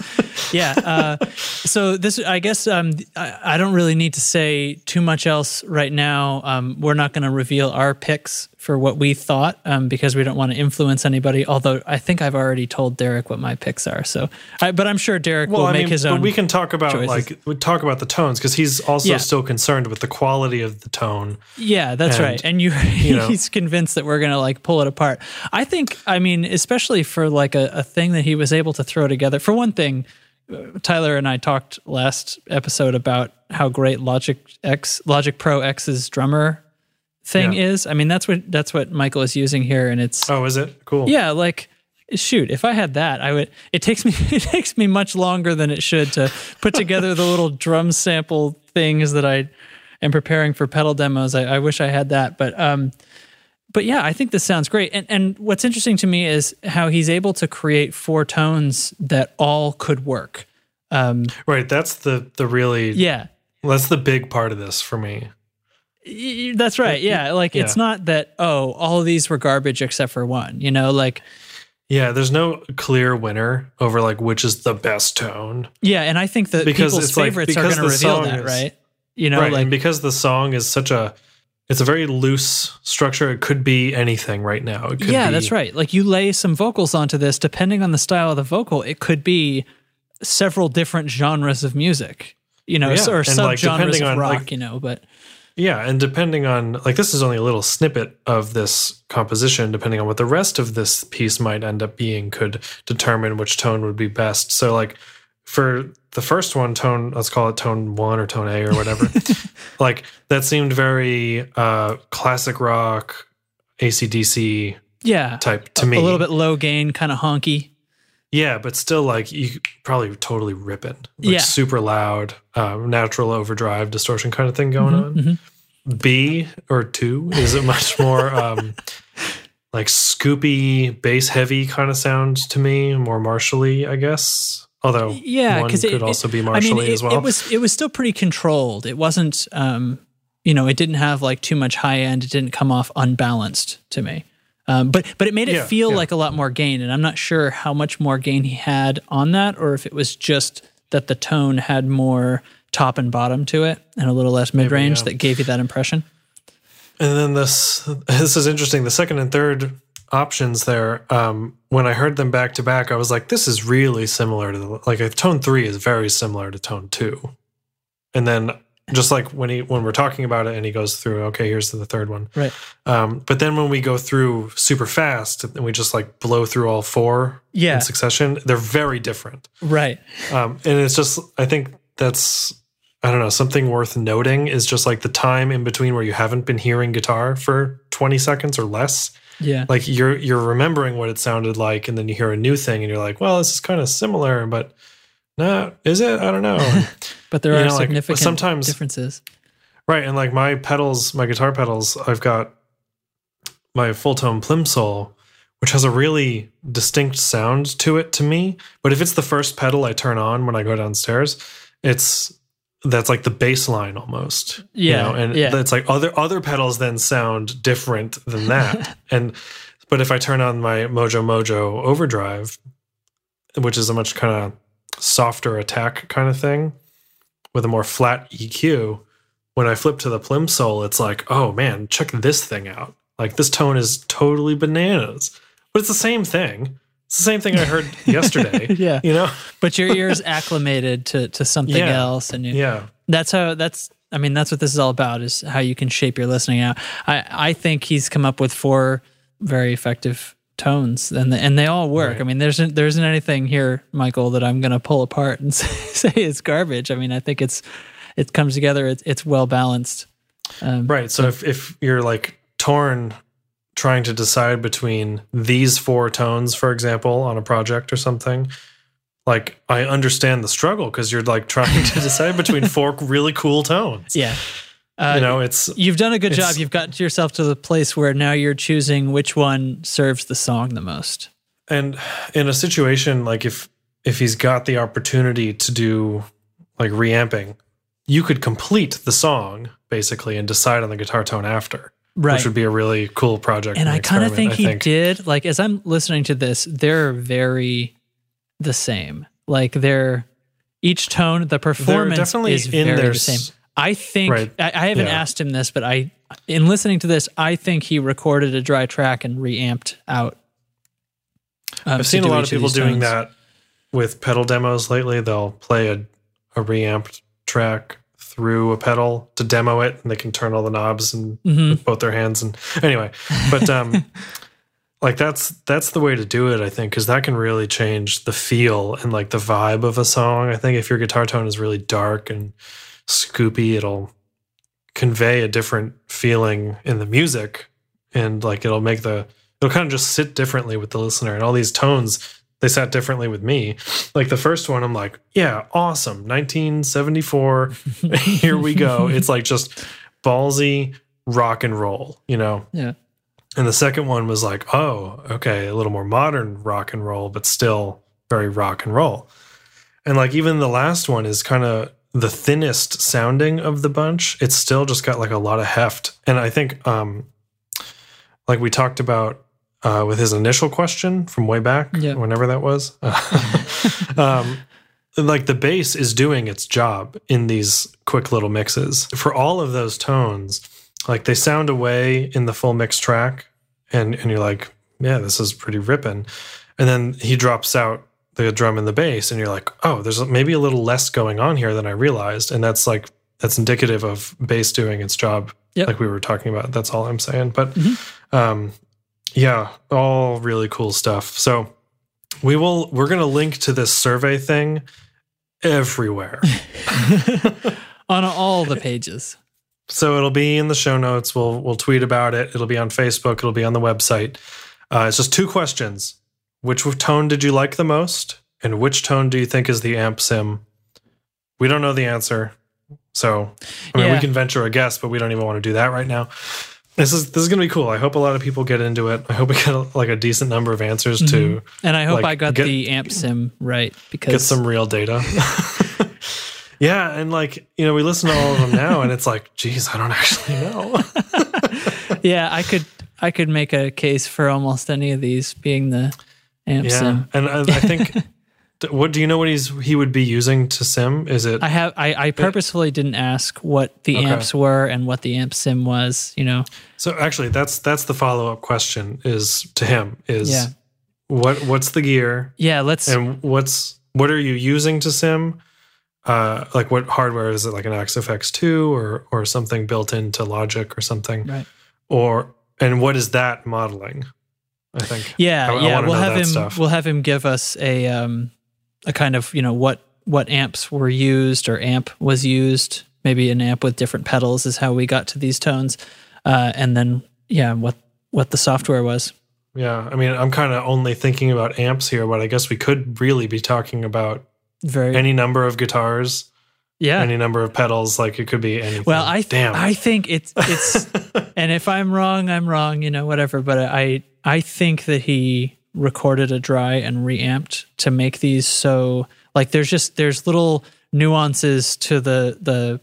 Yeah. Uh, so this, I guess, um, I, I don't really need to say too much else right now. Um, we're not going to reveal our picks for what we thought um, because we don't want to influence anybody. Although I think I've already told Derek what my picks are. So, I, but I'm sure Derek Well, will I make mean, his but own. we can talk about choices. like we talk about the tones because he's also Yeah. still concerned with the quality of the tone. Yeah, that's And, right. And you, know. he's convinced that we're gonna like pull it apart. I think, I mean, especially for like a, a thing that he was able to throw together. For one thing, uh, Tyler and I talked last episode about how great Logic X, Logic Pro X's drummer thing Yeah. is. I mean, that's what that's what Michael is using here, and it's Oh, is it cool? yeah, like shoot, if I had that, I would it takes me it takes me much longer than it should to put together the little drum sample things that I am preparing for pedal demos. I, I wish I had that. But um but yeah, I think this sounds great. And and what's interesting to me is how he's able to create four tones that all could work. Um, Right. That's the the really yeah, that's the big part of this for me. That's right. Yeah. Like it's not that, oh, all of these were garbage except for one, you know, like, Yeah, there's no clear winner over like which is the best tone. yeah. And I think that Because people's it's like- favorites are going to reveal that, is- right? You know, right. like, because the song is such a it's a very loose structure. It could be anything right now. It could yeah, be, that's right. Like you lay some vocals onto this, depending on the style of the vocal, it could be several different genres of music, you know, Yeah, or and, like, subgenres depending of on, rock, like- you know, but Yeah, and depending on like this is only a little snippet of this composition, depending on what the rest of this piece might end up being could determine which tone would be best. So like for the first one, tone let's call it tone one or tone A or whatever. like that seemed very uh classic rock, ACDC yeah, type to a, me. a little bit low gain, kind of honky. Yeah, but still, like you probably totally rip it. Like Yeah. super loud, uh, natural overdrive distortion kind of thing going Mm-hmm, on. B or two is a much more um, like scoopy, bass heavy kind of sound to me, more Marshall-y, I guess. Although Yeah, one because could it, also it- be I Marshall-y mean, it, as well. it was it was still pretty controlled. It wasn't, um, you know, it didn't have like too much high end. It didn't come off unbalanced to me. Um, but but it made it Yeah, feel yeah. like a lot more gain, and I'm not sure how much more gain he had on that, or if it was just that the tone had more top and bottom to it, and a little less mid range yeah. that gave you that impression. And then this this is interesting. The second and third options there, um, when I heard them back to back, I was like, this is really similar to the, like a tone three is very similar to tone two. And then just like when he when we're talking about it and he goes through, okay, here's the third one. Right. Um, but then when we go through super fast and we just like blow through all four Yeah. in succession, they're very different. Right. Um, and it's just, I think that's, I don't know, something worth noting is just like the time in between where you haven't been hearing guitar for 20 seconds or less. Yeah. Like you're you're remembering what it sounded like, and then you hear a new thing, and you're like, "Well, this is kind of similar, but no, is it? I don't know." But there you are know, like, significant sometimes- differences. right, and like my pedals, my guitar pedals, I've got my Fulltone Plimsoul, which has a really distinct sound to it to me. But if it's the first pedal I turn on when I go downstairs, it's that's like the bass line almost. you Yeah, know, and yeah. it's like other other pedals then sound different than that. and but if I turn on my Mojo Mojo overdrive, which is a much kind of softer attack kind of thing with a more flat EQ, when I flip to the Plimsoul, it's like, oh man, check this thing out. Like this tone is totally bananas. But it's the same thing. It's the same thing I heard yesterday. Yeah. You know? But your ears acclimated to to something Yeah. else, and you, Yeah. that's how that's i mean that's what this is all about is how you can shape your listening out i i think he's come up with four very effective tones and the, and they all work Right. i mean there's there isn't anything here michael that i'm going to pull apart and say, say it's garbage i mean i think it's it comes together it's, it's well balanced um, Right. So if, if you're like torn trying to decide between these four tones, for example, on a project or something, like I understand the struggle because you're like trying to decide between four really cool tones. yeah uh, You know, it's you've done a good job you've got yourself to the place where now you're choosing which one serves the song the most and in a situation like if if he's got the opportunity to do like reamping, you could complete the song basically and decide on the guitar tone after. right Which would be a really cool project. and I kind of think he did. Like as I'm listening to this, they're very the same. Like they're each tone, the performance definitely is in very their the same. I think Right. I, I haven't Yeah. asked him this, but I, in listening to this, I think he recorded a dry track and reamped out. um, I've seen a lot of people these doing that with pedal demos lately. They'll play a, a reamped track through a pedal to demo it, and they can turn all the knobs and Mhm. with both their hands. And anyway, but um, like that's that's the way to do it, I think, because that can really change the feel and like the vibe of a song. I think if your guitar tone is really dark and scoopy, it'll convey a different feeling in the music, and like it'll make the it'll kind of just sit differently with the listener. And all these tones, they sat differently with me. Like the first one, I'm like, yeah, awesome, 1974. Here we go. It's like just ballsy rock and roll, you know. Yeah. And the second one was like, oh, okay, a little more modern rock and roll, but still very rock and roll. And like even the last one is kind of the thinnest sounding of the bunch. It's still just got like a lot of heft. And I think um like we talked about uh, with his initial question from way back, Yeah. whenever that was. um, like the bass is doing its job in these quick little mixes. For all of those tones, like they sound away in the full mix track, and and you're like, yeah, this is pretty ripping. And then he drops out the drum and the bass, and you're like, oh, there's maybe a little less going on here than I realized, and that's like that's indicative of bass doing its job, Yep. like we were talking about. That's all I'm saying. But um, yeah, all really cool stuff. So we will we're gonna link to this survey thing everywhere. on all the pages. so it'll be in the show notes. We'll we'll tweet about it. It'll be on Facebook. It'll be on the website. Uh, it's just two questions. Which tone did you like the most, and which tone do you think is the amp sim? We don't know the answer, so I mean Yeah. we can venture a guess, but we don't even want to do that right now. This is this is gonna be cool. I hope a lot of people get into it. I hope we get like a decent number of answers to mm-hmm. And I hope Like, I got get- the amp sim right because get some real data. yeah, and like you know, we listen to all of them now, and it's like, geez, I don't actually know. yeah, I could I could make a case for almost any of these being the amp yeah, sim. and I, I think. What do you know? What he's he would be using to sim? Is it I have I, I purposefully didn't ask what the Okay. amps were and what the amp sim was, you know. so? Actually, that's that's the follow up question. Is to him is Yeah. what what's the gear Yeah, let's and what's what are you using to sim? Uh, like what hardware is it? Like an Axe-Fx II or or something built into Logic or something? right. Or and what is that modeling? I think. Yeah, I- I yeah. wanna we'll have him. stuff. We'll have him give us a um, a kind of you know what what amps were used or amp was used. Maybe an amp with different pedals is how we got to these tones, uh, and then yeah, what what the software was. Yeah, I mean, I'm kind of only thinking about amps here, but I guess we could really be talking about Very any number of guitars, yeah. any number of pedals. Like it could be anything. well, I th- damn. I think it's it's and if I'm wrong, I'm wrong. You know, whatever. But I I think that he recorded a dry and reamped to make these so like there's just there's little nuances to the the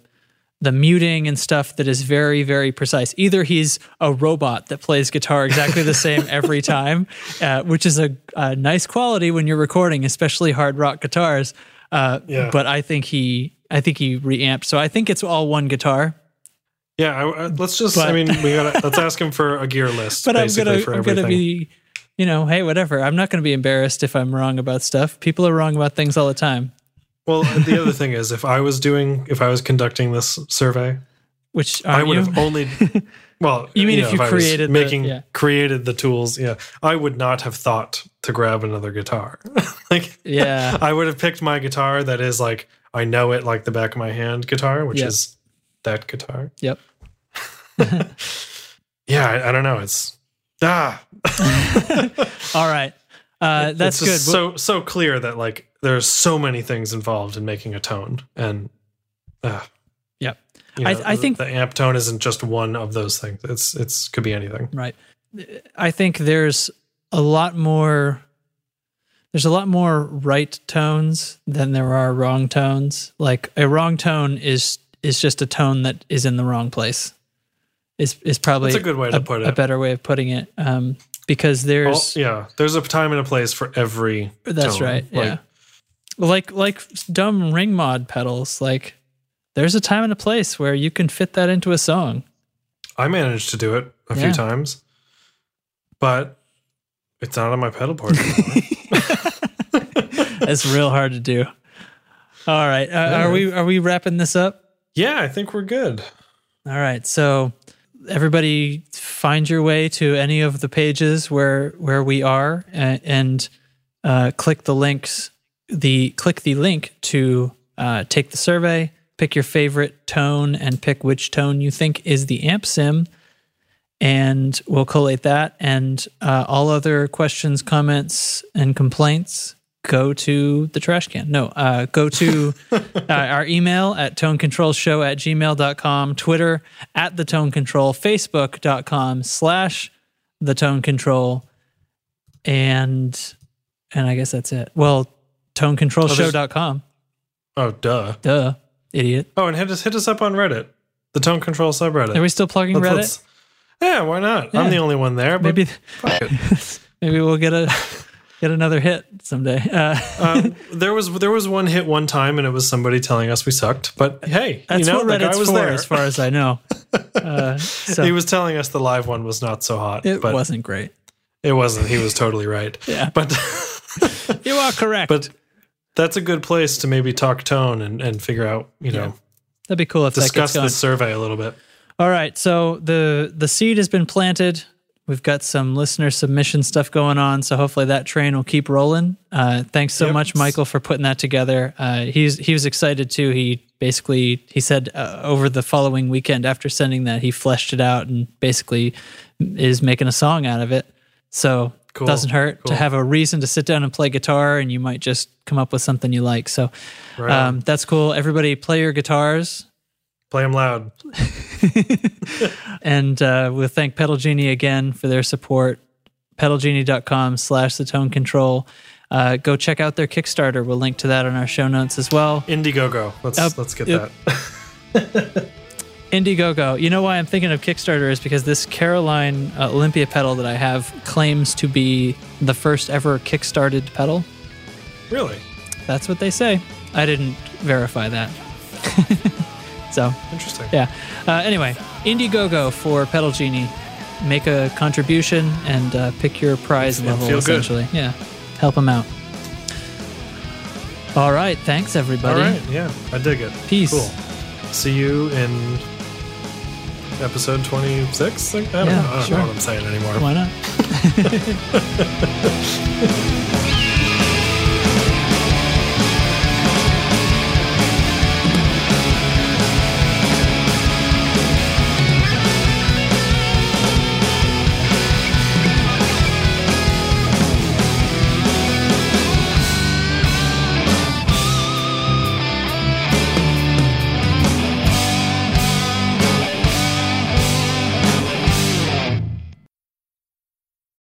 the muting and stuff that is very very precise. Either he's a robot that plays guitar exactly the same every time uh, which is a, a nice quality when you're recording especially hard rock guitars uh, Yeah. but i think he i think he reamped. So i think it's all one guitar yeah, I, I- let's just. I mean, we gotta let's ask him for a gear list. but I'm gonna for I'm gonna be, you know, hey, whatever. I'm not gonna be embarrassed if I'm wrong about stuff. People are wrong about things all the time. well, uh, the other thing is, if I was doing, if I was conducting this survey, Which I would you? have only. Well, You mean if know, you I was created the- making yeah. created the tools? Yeah, I would not have thought to grab another guitar. like, Yeah. I would have picked my guitar that is like I know it like the back of my hand guitar, which Yeah. is that guitar. Yep. Yeah, I, I don't know. It's ah, All right. Uh, that's it's good. so so clear that like there's so many things involved in making a tone, and uh, Yep. you I- I think- the amp tone isn't just one of those things. It's it's could be anything. Right. I think there's a lot more there's a lot more right tones than there are wrong tones. Like a wrong tone is is just a tone that is in the wrong place. Is is probably That's a good way to put it. A better way of putting it. Um, because there's yeah, there's a time and a place for every. That's tone. right. Like, yeah. Like like dumb ring mod pedals. Like there's a time and a place where you can fit that into a song. I managed to do it a Yeah. few times, but it's not on my pedal board anymore. It's real hard to do. All right. Uh, Are we are we wrapping this up? yeah, I think we're good. All right. So everybody find your way to any of the pages where where we are and, and uh, click the links the click the link to uh, take the survey, pick your favorite tone and pick which tone you think is the amp sim and we'll collate that. And uh, all other questions, comments and complaints go to the trash can. No, uh, go to uh, our email at tonecontrolshow at gmail.com, Twitter at the tone control, facebook.com slash the tone control. And, and I guess that's it. Well, tonecontrolshow.com. Oh, duh. Duh, idiot. Oh, and hit us hit us up on Reddit, the Tone Control subreddit. Are we still plugging Let's- Reddit? let's- yeah, why not? Yeah. I'm the only one there. But Maybe, maybe we'll get a get another hit someday. Uh, um, there was there was one hit one time, and it was somebody telling us we sucked. But hey, that's you know, what the guy Reddit's was for, there. as far as I know. Uh, so He was telling us the live one was not so hot. it wasn't great. It wasn't. He was totally right. Yeah. But You are correct. but that's a good place to maybe talk tone and, and figure out, you know, That'd be cool if discuss this survey a little bit. All right, so the the seed has been planted. We've got some listener submission stuff going on, so hopefully that train will keep rolling. Uh, thanks so Yep. much, Michael, for putting that together. Uh, he's he was excited too. He basically he said uh, over the following weekend after sending that he fleshed it out and basically is making a song out of it. So Cool, doesn't hurt to have a reason to sit down and play guitar, and you might just come up with something you like. So Right um, that's cool. Everybody, play your guitars. Play them loud. And uh, we'll thank Pedal Genie again for their support. Pedalgenie.com slash the tone control. Uh, go check out their Kickstarter. We'll link to that on our show notes as well. Indiegogo. Let's Up- let's get yep. that. Indiegogo. You know why I'm thinking of Kickstarter is because this Caroline uh, Olympia pedal that I have claims to be the first ever kickstarted pedal. really That's what they say. I didn't verify that. so interesting. Yeah. Uh, anyway, Indiegogo for Pedal Genie. Make a contribution and uh, pick your prize And level. feel good. essentially, yeah. Help them out. All right. Thanks, everybody. right. Yeah, I dig it. Peace. Cool. See you in episode 26. I don't, Yeah, know. I don't sure. know what I'm saying anymore. Why not?